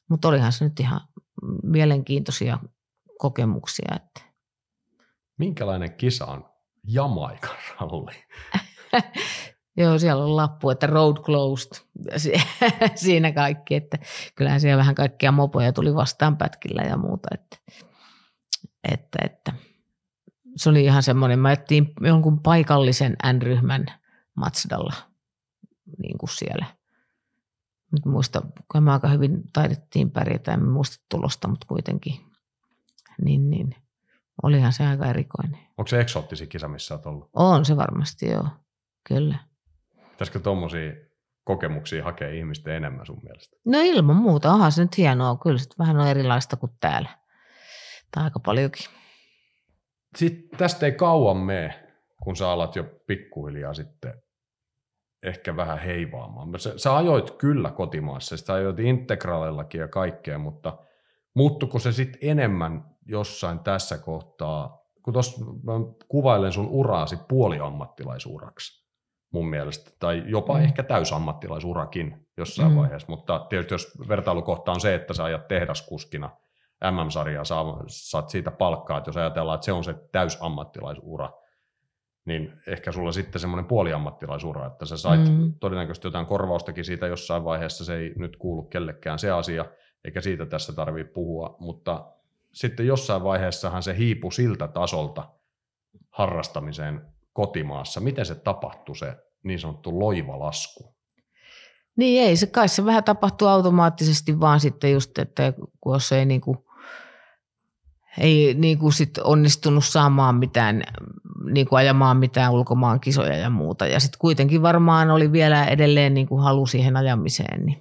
Mutta olihan se nyt ihan mielenkiintoisia kokemuksia. Että. Minkälainen kisa on Jamaikan ralli? Joo, siellä on lappu, että road closed. Siinä kaikki, että kyllähän siellä vähän kaikkia mopoja tuli vastaan pätkillä ja muuta. Että, että, että. Se oli ihan semmoinen, mä ettiin jonkun paikallisen N-ryhmän Matsdalla niin kuin siellä. Nyt muista, kun me aika hyvin taidettiin pärjätä, en muista tulosta, mutta kuitenkin. Niin, niin. Olihan se aika erikoinen. Onko se eksoottisi kisa, missä olet ollut? On se varmasti, joo. Kyllä. Pitäisikö tuommoisia kokemuksia hakea ihmisten enemmän sun mielestä? No ilman muuta, onhan se nyt hienoa. Kyllä se vähän on erilaista kuin täällä. Tai aika paljonkin. Sitten tästä ei kauan mene, kun sä alat jo pikkuhiljaa sitten ehkä vähän heivaamaan. Sä, sä ajoit kyllä kotimaassa, sä ajoit integraalillakin ja kaikkea, mutta muuttuko se sitten enemmän jossain tässä kohtaa, kun tuossa kuvailen sun uraasi puoliammattilaisuraksi, mun mielestä, tai jopa mm. ehkä täysammattilaisurakin jossain mm. vaiheessa, mutta tietysti jos vertailukohta on se, että sä ajat tehdaskuskina MM-sarjaa, saa, saat siitä palkkaa, että jos ajatellaan, että se on se täysammattilaisura, niin ehkä sulla sitten semmoinen puoliammattilaisura, että sä sait mm. todennäköisesti jotain korvaustakin siitä jossain vaiheessa, se ei nyt kuulu kellekään se asia, eikä siitä tässä tarvitse puhua, mutta sitten jossain vaiheessahan se hiipu siltä tasolta harrastamiseen kotimaassa. Miten se tapahtui se niin sanottu loivalasku? Niin ei, se kai se vähän tapahtuu automaattisesti vaan sitten just, että kun jos ei niin kuin, ei niin kuin sit onnistunut saamaan mitään, niin kuin ajamaan mitään ulkomaan kisoja ja muuta. Ja sitten kuitenkin varmaan oli vielä edelleen niin kuin halu siihen ajamiseen, niin,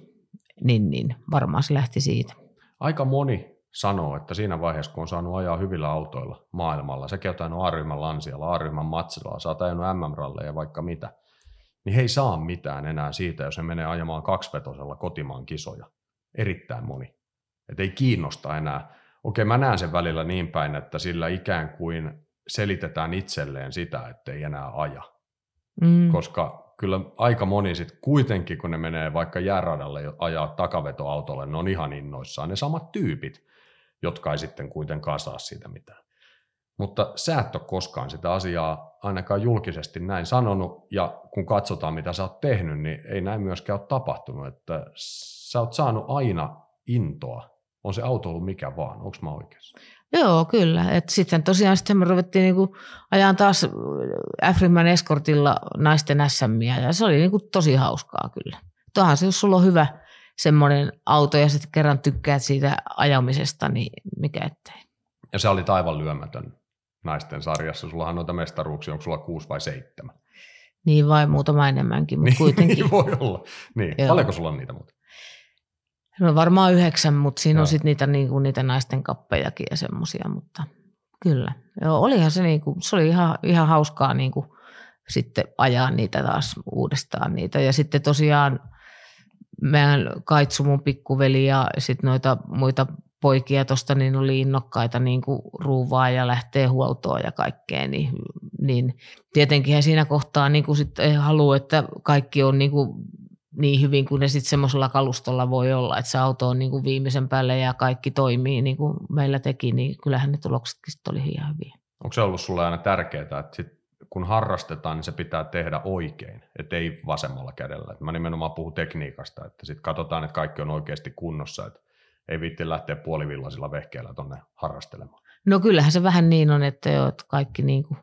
niin, niin varmaan se lähti siitä. Aika moni sanoo, että siinä vaiheessa, kun on saanut ajaa hyvillä autoilla maailmalla, sekin on ajanut A-ryhmän Lansialla, A-ryhmän Matsilalla, sä oot ajanut MM-ralleja vaikka mitä, niin he ei saa mitään enää siitä, jos he menee ajamaan kaksivetosella kotimaan kisoja. Erittäin moni. Että ei kiinnosta enää. Okei, mä näen sen välillä niin päin, että sillä ikään kuin selitetään itselleen sitä, että ei enää aja. Mm. koska kyllä aika moni sitten kuitenkin, kun ne menee vaikka jääradalle ja ajaa takavetoautolle, ne on ihan innoissaan ne samat tyypit, jotka ei sitten kuitenkaan saa siitä mitään. Mutta sä et ole koskaan sitä asiaa ainakaan julkisesti näin sanonut, ja kun katsotaan mitä sä oot tehnyt, niin ei näin myöskään ole tapahtunut, että sä oot saanut aina intoa, on se auto ollut mikä vaan, onko mä oikeassa? Joo, kyllä. Et sitten tosiaan sitten me ruvettiin niinku ajaa taas F-ryhmän eskortilla naisten SMiä ja se oli niinku tosi hauskaa kyllä. Tuohan se, jos sulla on hyvä semmoinen auto ja sitten kerran tykkäät siitä ajamisesta, niin mikä ettei. Ja se oli aivan lyömätön naisten sarjassa. Sullahan noita mestaruuksia, onko sulla kuusi vai seitsemän? Niin vai muutama enemmänkin, mutta kuitenkin. Niin voi olla. Niin. Joo. Paljonko sulla on niitä muuta? No varmaan yhdeksän, mutta siinä Joo. on sitten niitä, niinku, niitä naisten kappejakin ja semmoisia, mutta kyllä. Joo, olihan se, niinku, se oli ihan, ihan hauskaa niinku, sitten ajaa niitä taas uudestaan niitä. Ja sitten tosiaan meidän Kaitsu, mun pikkuveli ja sitten noita muita poikia tuosta, niin oli innokkaita niin kuin ruuvaa ja lähtee huoltoon ja kaikkea, niin, niin tietenkin siinä kohtaa niin kuin sit haluaa, että kaikki on niin, kuin niin hyvin kuin ne sitten semmoisella kalustolla voi olla, että se auto on niin kuin viimeisen päälle ja kaikki toimii niin kuin meillä teki, niin kyllähän ne tuloksetkin sit oli ihan hyviä. Onko se ollut sulle aina tärkeää, että sit, kun harrastetaan, niin se pitää tehdä oikein, että ei vasemmalla kädellä. Et mä nimenomaan puhun tekniikasta, että sitten katsotaan, että kaikki on oikeasti kunnossa, että ei viitti lähteä puolivillaisilla vehkeillä tuonne harrastelemaan. No kyllähän se vähän niin on, että, jo, että kaikki, niin kuin,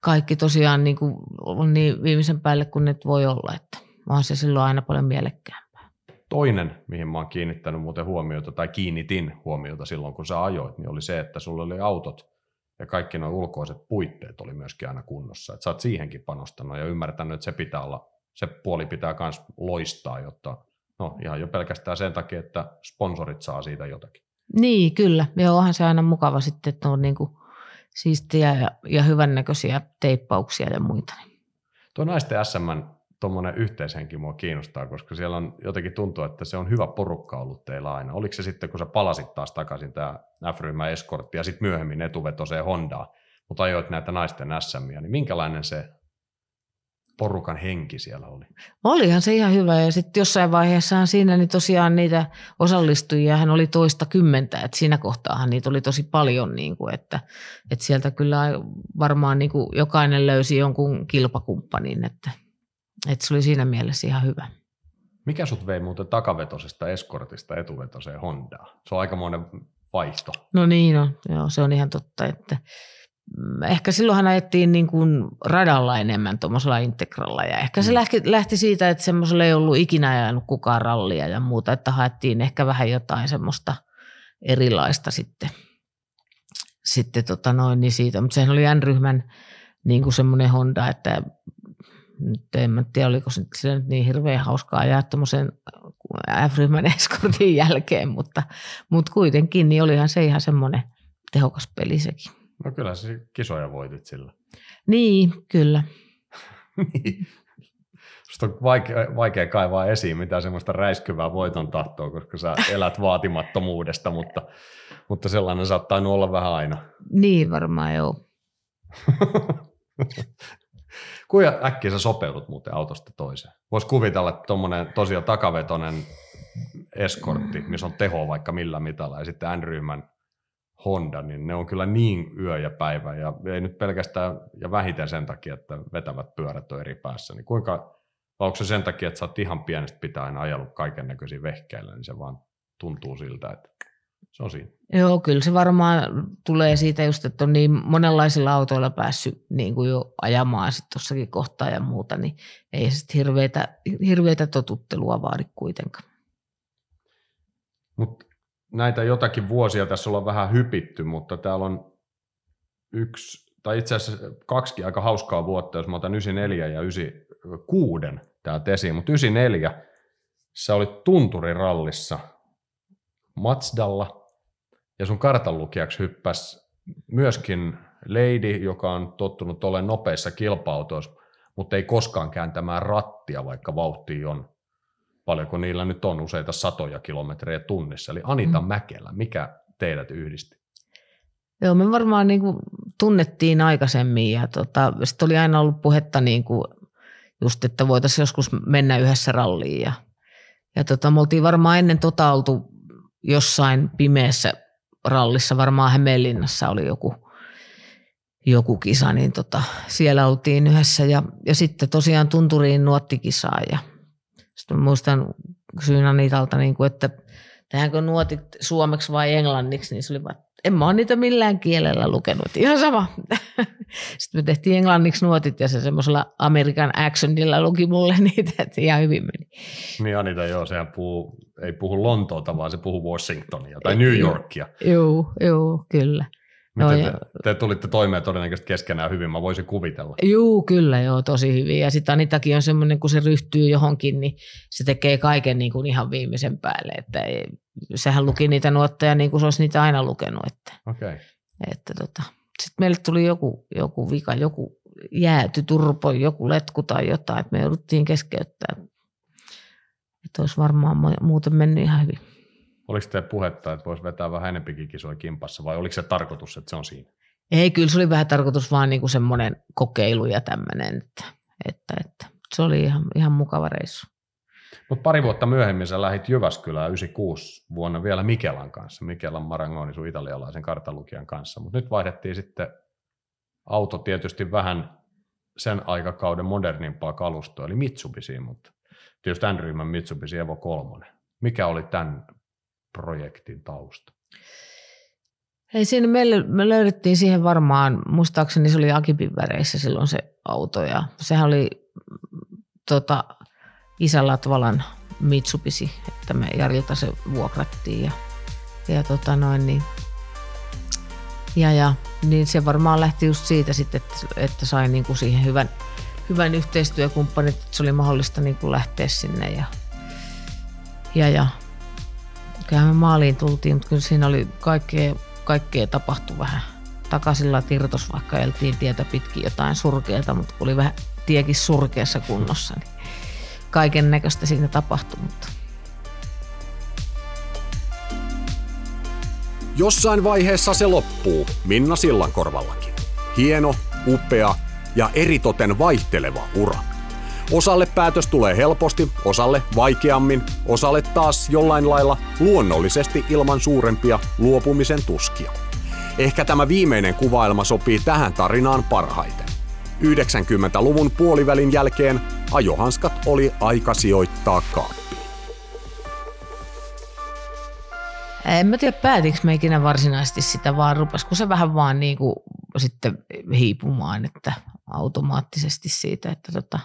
kaikki tosiaan niin kuin on niin viimeisen päälle kuin ne voi olla, että vaan se silloin aina paljon mielekkäämpää. Toinen, mihin mä oon kiinnittänyt muuten huomiota, tai kiinnitin huomiota silloin, kun sä ajoit, niin oli se, että sulla oli autot ja kaikki nuo ulkoiset puitteet oli myöskin aina kunnossa. Että sä oot siihenkin panostanut ja ymmärtänyt, että se pitää olla, se puoli pitää myös loistaa, jotta no ihan jo pelkästään sen takia, että sponsorit saa siitä jotakin. Niin, kyllä. Ja onhan se aina mukava sitten, että on niin kuin siistiä ja, ja hyvännäköisiä teippauksia ja muita. Tuo naisten SM tuommoinen yhteishenki mua kiinnostaa, koska siellä on jotenkin tuntuu, että se on hyvä porukka ollut teillä aina. Oliko se sitten, kun sä palasit taas takaisin tämä F-ryhmän eskortti ja sitten myöhemmin etuvetoseen Hondaa, mutta ajoit näitä naisten SMiä, niin minkälainen se porukan henki siellä oli? Olihan se ihan hyvä ja sitten jossain vaiheessahan siinä niin tosiaan niitä osallistujia hän oli toista kymmentä, että siinä kohtaahan niitä oli tosi paljon, niin kuin, että, että sieltä kyllä varmaan niin kuin jokainen löysi jonkun kilpakumppanin, että, että se oli siinä mielessä ihan hyvä. Mikä sut vei muuten takavetosesta eskortista etuvetoseen Hondaan? Se on aikamoinen vaihto. No niin on, joo, se on ihan totta, että ehkä silloinhan ajettiin niin kuin radalla enemmän tuommoisella integralla ja ehkä se Mm. lähti, lähti siitä, että semmoisella ei ollut ikinä ajanut kukaan rallia ja muuta, että haettiin ehkä vähän jotain semmoista erilaista sitten, sitten tota noin, niin siitä, mutta sehän oli N-ryhmän niin kuin semmoinen Honda, että nyt en mä tiedä, oliko se sillä nyt niin hirveän hauskaa ajaa tuommoisen F-ryhmän eskortin jälkeen, mutta, mutta kuitenkin niin olihan se ihan semmoinen tehokas peli sekin. No kyllä se kisoja voitit sillä. Niin, kyllä. Niin. Susta on vaikea, vaikea kaivaa esiin mitään semmoista räiskyvää voiton tahtoa, koska sä elät vaatimattomuudesta, mutta, mutta sellainen tainnut olla vähän aina. Niin varmaan joo. Kuinka äkkiä sä sopeudut muuten autosta toiseen? Voisi kuvitella, että tuommoinen tosiaan takavetoinen eskortti, missä on teho vaikka millä mitalla, ja sitten N-ryhmän Honda, niin ne on kyllä niin yö ja päivä, ja ei nyt pelkästään, ja vähiten sen takia, että vetävät pyörät on eri päässä, niin kuinka, vai onko se sen takia, että sä oot ihan pienestä pitää aina ajellut kaiken näköisiä vehkeillä, niin se vaan tuntuu siltä, että se on siinä. Joo, kyllä se varmaan tulee siitä just, että on niin monenlaisilla autoilla päässyt niin kuin jo ajamaan sitten tuossakin kohtaa ja muuta, niin ei se sitten hirveätä, hirveätä totuttelua vaadi kuitenkaan. Mut näitä jotakin vuosia tässä ollaan vähän hypitty, mutta täällä on yksi, tai itse asiassa kaksi aika hauskaa vuotta, jos mä otan 94 ja 96 täältä esiin, mutta 94 sä olit tunturirallissa Matsdalla, ja sun kartanlukijaksi hyppäs myöskin Lady, joka on tottunut olemaan nopeissa kilpa-autoissa, mutta ei koskaan kääntämään rattia, vaikka vauhti on paljonko niillä nyt on useita satoja kilometrejä tunnissa. Eli Anita mm. Mäkelä, mikä teidät yhdisti? Joo, me varmaan niin kuin tunnettiin aikaisemmin ja tota, sitten oli aina ollut puhetta niin kuin just, että voitaisiin joskus mennä yhdessä ralliin ja, ja tota, me oltiin varmaan ennen tota oltu jossain pimeässä rallissa, varmaan Hämeenlinnassa oli joku, joku kisa, niin tota, siellä oltiin yhdessä ja, ja sitten tosiaan tunturiin nuottikisaa ja sitten muistan kysyin Anitalta, niin kuin, että tehdäänkö nuotit suomeksi vai englanniksi, niin se oli vaan, en mä ole niitä millään kielellä lukenut. Ihan sama. Sitten me tehtiin englanniksi nuotit ja se semmoisella American accentilla luki mulle niitä, että ihan hyvin meni. Niin Anita, joo, sehän puhuu, ei puhu Lontoota, vaan se puhuu Washingtonia tai New Yorkia. Joo, joo, kyllä. Miten no, te, te tulitte toimeen todennäköisesti keskenään hyvin, mä voisin kuvitella. Joo, kyllä joo, tosi hyvin. Ja sitten Anitakin on semmoinen, kun se ryhtyy johonkin, niin se tekee kaiken niin kuin ihan viimeisen päälle. Että ei, sehän luki niitä nuotteja niin kuin se olisi niitä aina lukenut. Että, okay. että tota. Sitten meille tuli joku, joku vika, joku jääty turpo, joku letku tai jotain, että me jouduttiin keskeyttää. Että olisi varmaan muuten mennyt ihan hyvin. Oliko te puhetta, että voisi vetää vähän enempikin kisoja kimpassa vai oliko se tarkoitus, että se on siinä? Ei, kyllä se oli vähän tarkoitus vaan niin kuin semmoinen kokeilu ja tämmöinen, että, että, että se oli ihan, ihan mukava reissu. Mutta pari vuotta myöhemmin sä lähit Jyväskylään 96 vuonna vielä Mikelan kanssa, Mikelan Marangoni sun italialaisen kartalukijan kanssa, mutta nyt vaihdettiin sitten auto tietysti vähän sen aikakauden modernimpaa kalustoa, eli Mitsubishi, mutta tietysti tämän ryhmän Mitsubishi Evo 3. Mikä oli tämän projektin tausta? Ei siinä me löydettiin siihen varmaan, muistaakseni se oli Akipin väreissä silloin se auto ja sehän oli tota, isän Latvalan Mitsubishi, että me Jarilta se vuokrattiin ja, ja tota noin niin, ja, ja, niin se varmaan lähti just siitä sitten, että, että sai niin kuin siihen hyvän, hyvän yhteistyökumppanin, että se oli mahdollista niin kuin lähteä sinne ja, ja, ja kyllähän me maaliin tultiin, mutta kyllä siinä oli kaikkea, kaikkea tapahtui vähän. Takaisilla tirtos, vaikka eltiin tietä pitkin jotain surkeata, mutta oli vähän tiekin surkeassa kunnossa, niin kaiken näköistä siinä tapahtui. Mutta. Jossain vaiheessa se loppuu, Minna Sillankorvallakin. Hieno, upea ja eritoten vaihteleva ura. Osalle päätös tulee helposti, osalle vaikeammin, osalle taas jollain lailla luonnollisesti ilman suurempia luopumisen tuskia. Ehkä tämä viimeinen kuvailma sopii tähän tarinaan parhaiten. 90-luvun puolivälin jälkeen ajohanskat oli aika sijoittaa kaappiin. En mä tiedä, päätinkö mä ikinä varsinaisesti sitä, vaan rupes, kun se vähän vaan niin kuin sitten hiipumaan, että automaattisesti siitä, että tota,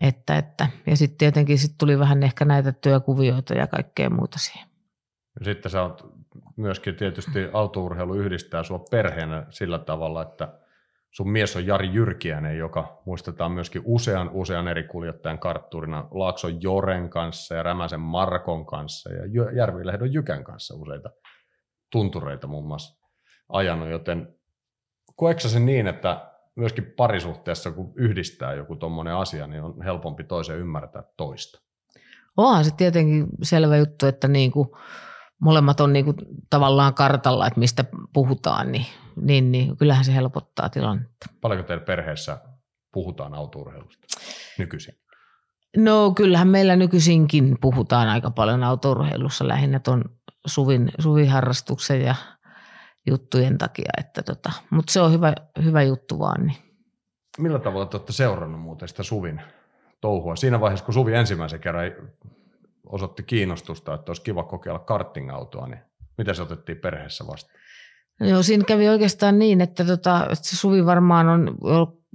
että, että. Ja sitten tietenkin sit tuli vähän ehkä näitä työkuvioita ja kaikkea muuta siihen. Sitten sä oot myöskin tietysti autourheilu yhdistää sua perheenä sillä tavalla, että sun mies on Jari Jyrkiänen, joka muistetaan myöskin usean usean eri kuljettajan kartturina Laakson Joren kanssa ja Rämäsen Markon kanssa ja Järvilehdon Jykän kanssa useita tuntureita muun muassa ajanut, joten koetko niin, että myöskin parisuhteessa, kun yhdistää joku tuommoinen asia, niin on helpompi toisen ymmärtää toista. Onhan se tietenkin selvä juttu, että niin kuin molemmat on niin kuin tavallaan kartalla, että mistä puhutaan, niin, niin, niin kyllähän se helpottaa tilannetta. Paljonko teidän perheessä puhutaan autourheilusta nykyisin? No kyllähän meillä nykyisinkin puhutaan aika paljon autourheilussa, lähinnä tuon suvin, suviharrastuksen ja juttujen takia. Että tota, mutta se on hyvä, hyvä juttu vaan. Niin. Millä tavalla te olette seurannut muuten sitä Suvin touhua? Siinä vaiheessa, kun Suvi ensimmäisen kerran osoitti kiinnostusta, että olisi kiva kokeilla karting-autoa, niin miten se otettiin perheessä vastaan? Joo, siinä kävi oikeastaan niin, että, tota, että se Suvi varmaan on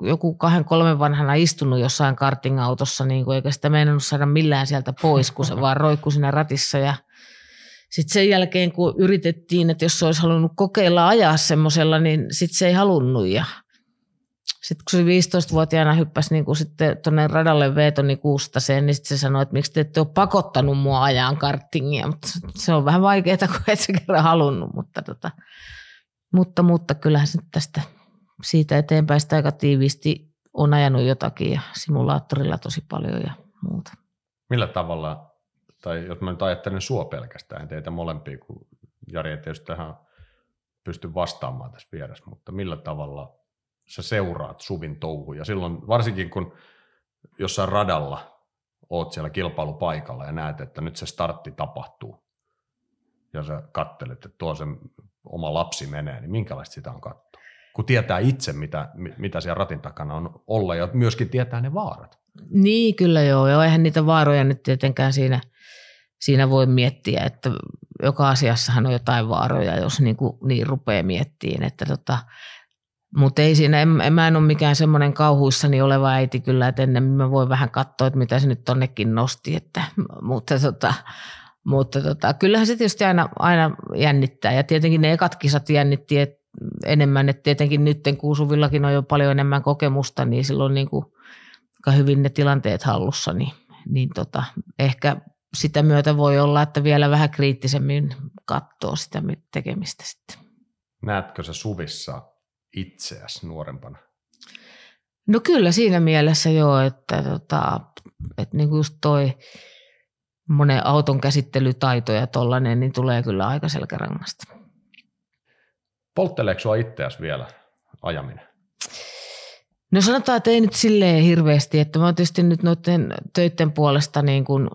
joku kahden kolmen vanhana istunut jossain karting-autossa, niin kuin eikä sitä meinannut saada millään sieltä pois, kun se vaan roikkui siinä ratissa ja sitten sen jälkeen, kun yritettiin, että jos se olisi halunnut kokeilla ajaa semmoisella, niin sitten se ei halunnut. Ja sitten kun se 15-vuotiaana hyppäsi niin sitten tuonne radalle Veetoni kuustaseen, niin sitten se sanoi, että miksi te ette ole pakottanut mua ajan karttingia. Mutta se on vähän vaikeaa, kun et se kerran halunnut. Mutta, tota, mutta, mutta kyllähän se tästä siitä eteenpäin sitä aika tiiviisti on ajanut jotakin ja simulaattorilla tosi paljon ja muuta. Millä tavalla tai jos mä nyt ajattelen sua pelkästään, teitä molempia, kun Jari ei tietysti tähän pysty vastaamaan tässä vieressä, mutta millä tavalla sä seuraat Suvin touhuja silloin, varsinkin kun jossain radalla oot siellä kilpailupaikalla ja näet, että nyt se startti tapahtuu ja sä kattelet, että tuo se oma lapsi menee, niin minkälaista sitä on katsoa? Kun tietää itse, mitä, mitä siellä ratin takana on olla ja myöskin tietää ne vaarat. Niin, kyllä joo. Ja eihän niitä vaaroja nyt tietenkään siinä, siinä voi miettiä, että joka asiassahan on jotain vaaroja, jos niin, kuin, niin rupeaa miettiin. Että tota, mutta ei siinä, en, en, mä en ole mikään semmoinen kauhuissani oleva äiti kyllä, että ennen mä voin vähän katsoa, että mitä se nyt tonnekin nosti. Että, mutta tota, mutta tota, kyllähän se tietysti aina, aina jännittää ja tietenkin ne ekat kisat jännitti et, enemmän, että tietenkin nyt kun Suvillakin on jo paljon enemmän kokemusta, niin silloin niin kuin hyvin ne tilanteet hallussa, niin, niin tota, ehkä sitä myötä voi olla, että vielä vähän kriittisemmin katsoo sitä tekemistä sitten. Näetkö se Suvissa itseäsi nuorempana? No kyllä siinä mielessä joo, että, tota, että niin kuin just toi monen auton käsittelytaito ja tollainen, niin tulee kyllä aika selkärangasta. Poltteleeko sinua itseäsi vielä ajaminen? No sanotaan, että ei nyt silleen hirveästi, että mä oon tietysti nyt noiden töiden puolesta niin kuin,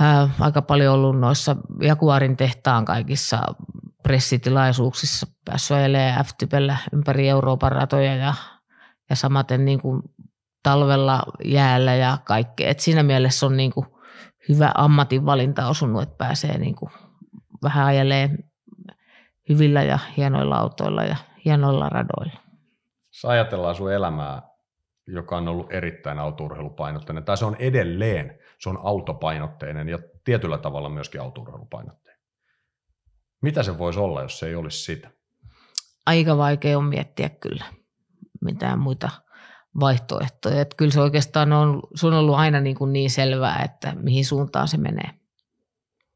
ää, aika paljon ollut noissa Jaguarin tehtaan kaikissa pressitilaisuuksissa, päässyt ajelemaan f ympäri Euroopan ratoja ja, ja samaten niin kuin talvella jäällä ja kaikkea. Et siinä mielessä on niin kuin hyvä ammatinvalinta osunut, että pääsee niin kuin vähän ajelee hyvillä ja hienoilla autoilla ja hienoilla radoilla. Jos ajatellaan sun elämää, joka on ollut erittäin autourheilupainotteinen, tai se on edelleen, se on autopainotteinen ja tietyllä tavalla myöskin autourheilupainotteinen. Mitä se voisi olla, jos se ei olisi sitä? Aika vaikea on miettiä kyllä mitään muita vaihtoehtoja. Että kyllä se oikeastaan on, se on ollut aina niin, kuin niin selvää, että mihin suuntaan se menee.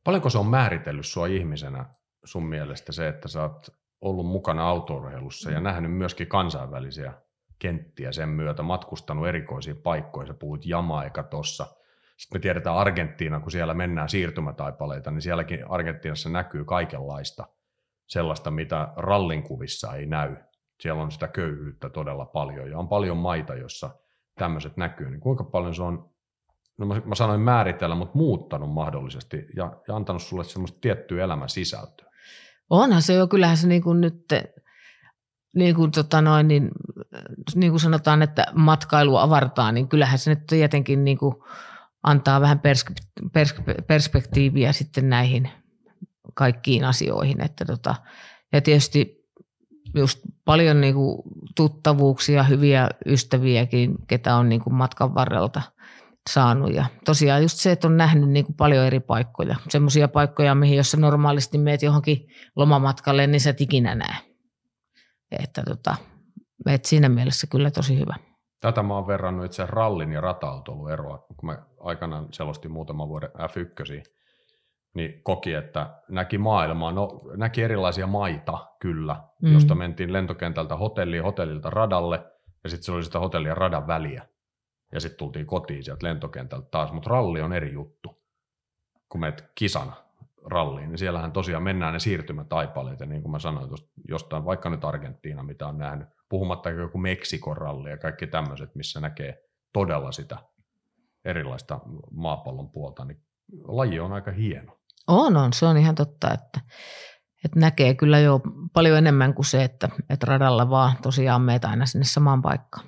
Paljonko se on määritellyt sua ihmisenä sun mielestä se, että sä oot ollut mukana autourheilussa ja nähnyt myöskin kansainvälisiä kenttiä sen myötä, matkustanut erikoisiin paikkoihin, sä puhut Jamaika tuossa. Sitten me tiedetään Argentiina, kun siellä mennään siirtymätaipaleita, niin sielläkin Argentiinassa näkyy kaikenlaista sellaista, mitä rallin kuvissa ei näy siellä on sitä köyhyyttä todella paljon ja on paljon maita, joissa tämmöiset näkyy, niin kuinka paljon se on, no mä, mä sanoin määritellä, mutta muuttanut mahdollisesti ja, ja antanut sulle semmoista tiettyä elämän sisältöä? Onhan se jo, kyllähän se niin kuin nyt, niin kuin, tota noin, niin, niin kuin sanotaan, että matkailu avartaa, niin kyllähän se nyt tietenkin niin kuin antaa vähän pers- pers- perspektiiviä sitten näihin kaikkiin asioihin. Että tota, ja tietysti just paljon niin kuin tuttavuuksia, hyviä ystäviäkin, ketä on niin kuin matkan varrelta saanut. Ja tosiaan just se, että on nähnyt niin kuin paljon eri paikkoja. Semmoisia paikkoja, mihin jos normaalisti meet johonkin lomamatkalle, niin sä ikinä näe. Että tota, et siinä mielessä kyllä tosi hyvä. Tätä mä oon verrannut itse rallin ja rata eroa, kun mä aikanaan selostin muutaman vuoden F1 niin koki, että näki maailmaa, no näki erilaisia maita kyllä, mm. josta mentiin lentokentältä hotelliin, hotellilta radalle, ja sitten se oli sitä hotellin ja radan väliä. Ja sitten tultiin kotiin sieltä lentokentältä taas, mutta ralli on eri juttu. Kun menet kisana ralliin, niin siellähän tosiaan mennään ne siirtymätaipaleet, ja niin kuin mä sanoin, jostain vaikka nyt Argentiina, mitä on nähnyt, puhumattakin joku Meksikon ralli ja kaikki tämmöiset, missä näkee todella sitä erilaista maapallon puolta, niin laji on aika hieno. On, on. Se on ihan totta, että, että näkee kyllä jo paljon enemmän kuin se, että, että radalla vaan tosiaan meitä aina sinne samaan paikkaan.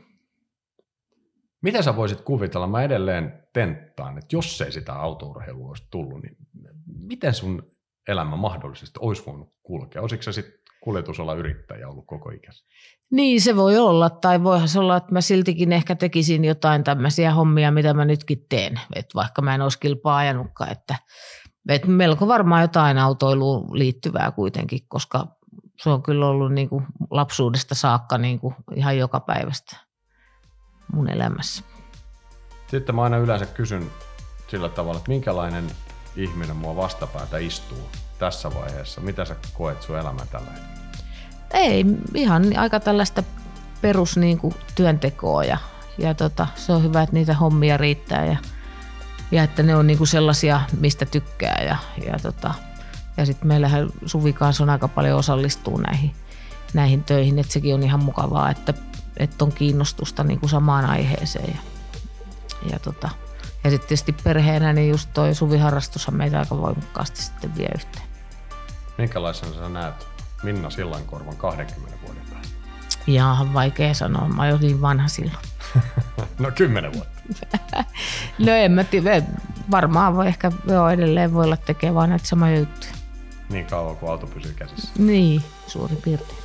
Mitä sä voisit kuvitella? Mä edelleen tenttaan, että jos ei sitä autourheilua olisi tullut, niin miten sun elämä mahdollisesti olisi voinut kulkea? Olisiko se sitten kuljetusala yrittäjä ollut koko ikässä? Niin se voi olla, tai voihan se olla, että mä siltikin ehkä tekisin jotain tämmöisiä hommia, mitä mä nytkin teen, että vaikka mä en olisi kilpaa ajanutkaan, että et melko varmaan jotain autoiluun liittyvää kuitenkin, koska se on kyllä ollut niin kuin lapsuudesta saakka niin kuin ihan joka päivästä mun elämässä. Sitten mä aina yleensä kysyn sillä tavalla, että minkälainen ihminen mua vastapäätä istuu tässä vaiheessa. Mitä sä koet sun elämän tällä hetkellä? Ei, ihan aika tällaista perus niin kuin työntekoa ja, ja tota, se on hyvä, että niitä hommia riittää ja ja että ne on niinku sellaisia, mistä tykkää ja, ja tota, Ja sitten meillähän Suvi kanssa on aika paljon osallistuu näihin, näihin töihin, että sekin on ihan mukavaa, että, että on kiinnostusta niin kuin samaan aiheeseen. Ja, ja, tota, ja sitten tietysti perheenä, niin just toi Suviharrastushan meitä aika voimakkaasti sitten vie yhteen. Minkälaisena sä näet Minna Sillankorvan 20 vuoden päästä? Ihan vaikea sanoa, mä olin niin vanha silloin. no 10 vuotta. no en mä tiedä, varmaan voi ehkä joo, edelleen voi olla tekee vaan näitä samoja juttuja. Niin kauan kuin auto pysyy käsissä. Niin, suurin piirtein.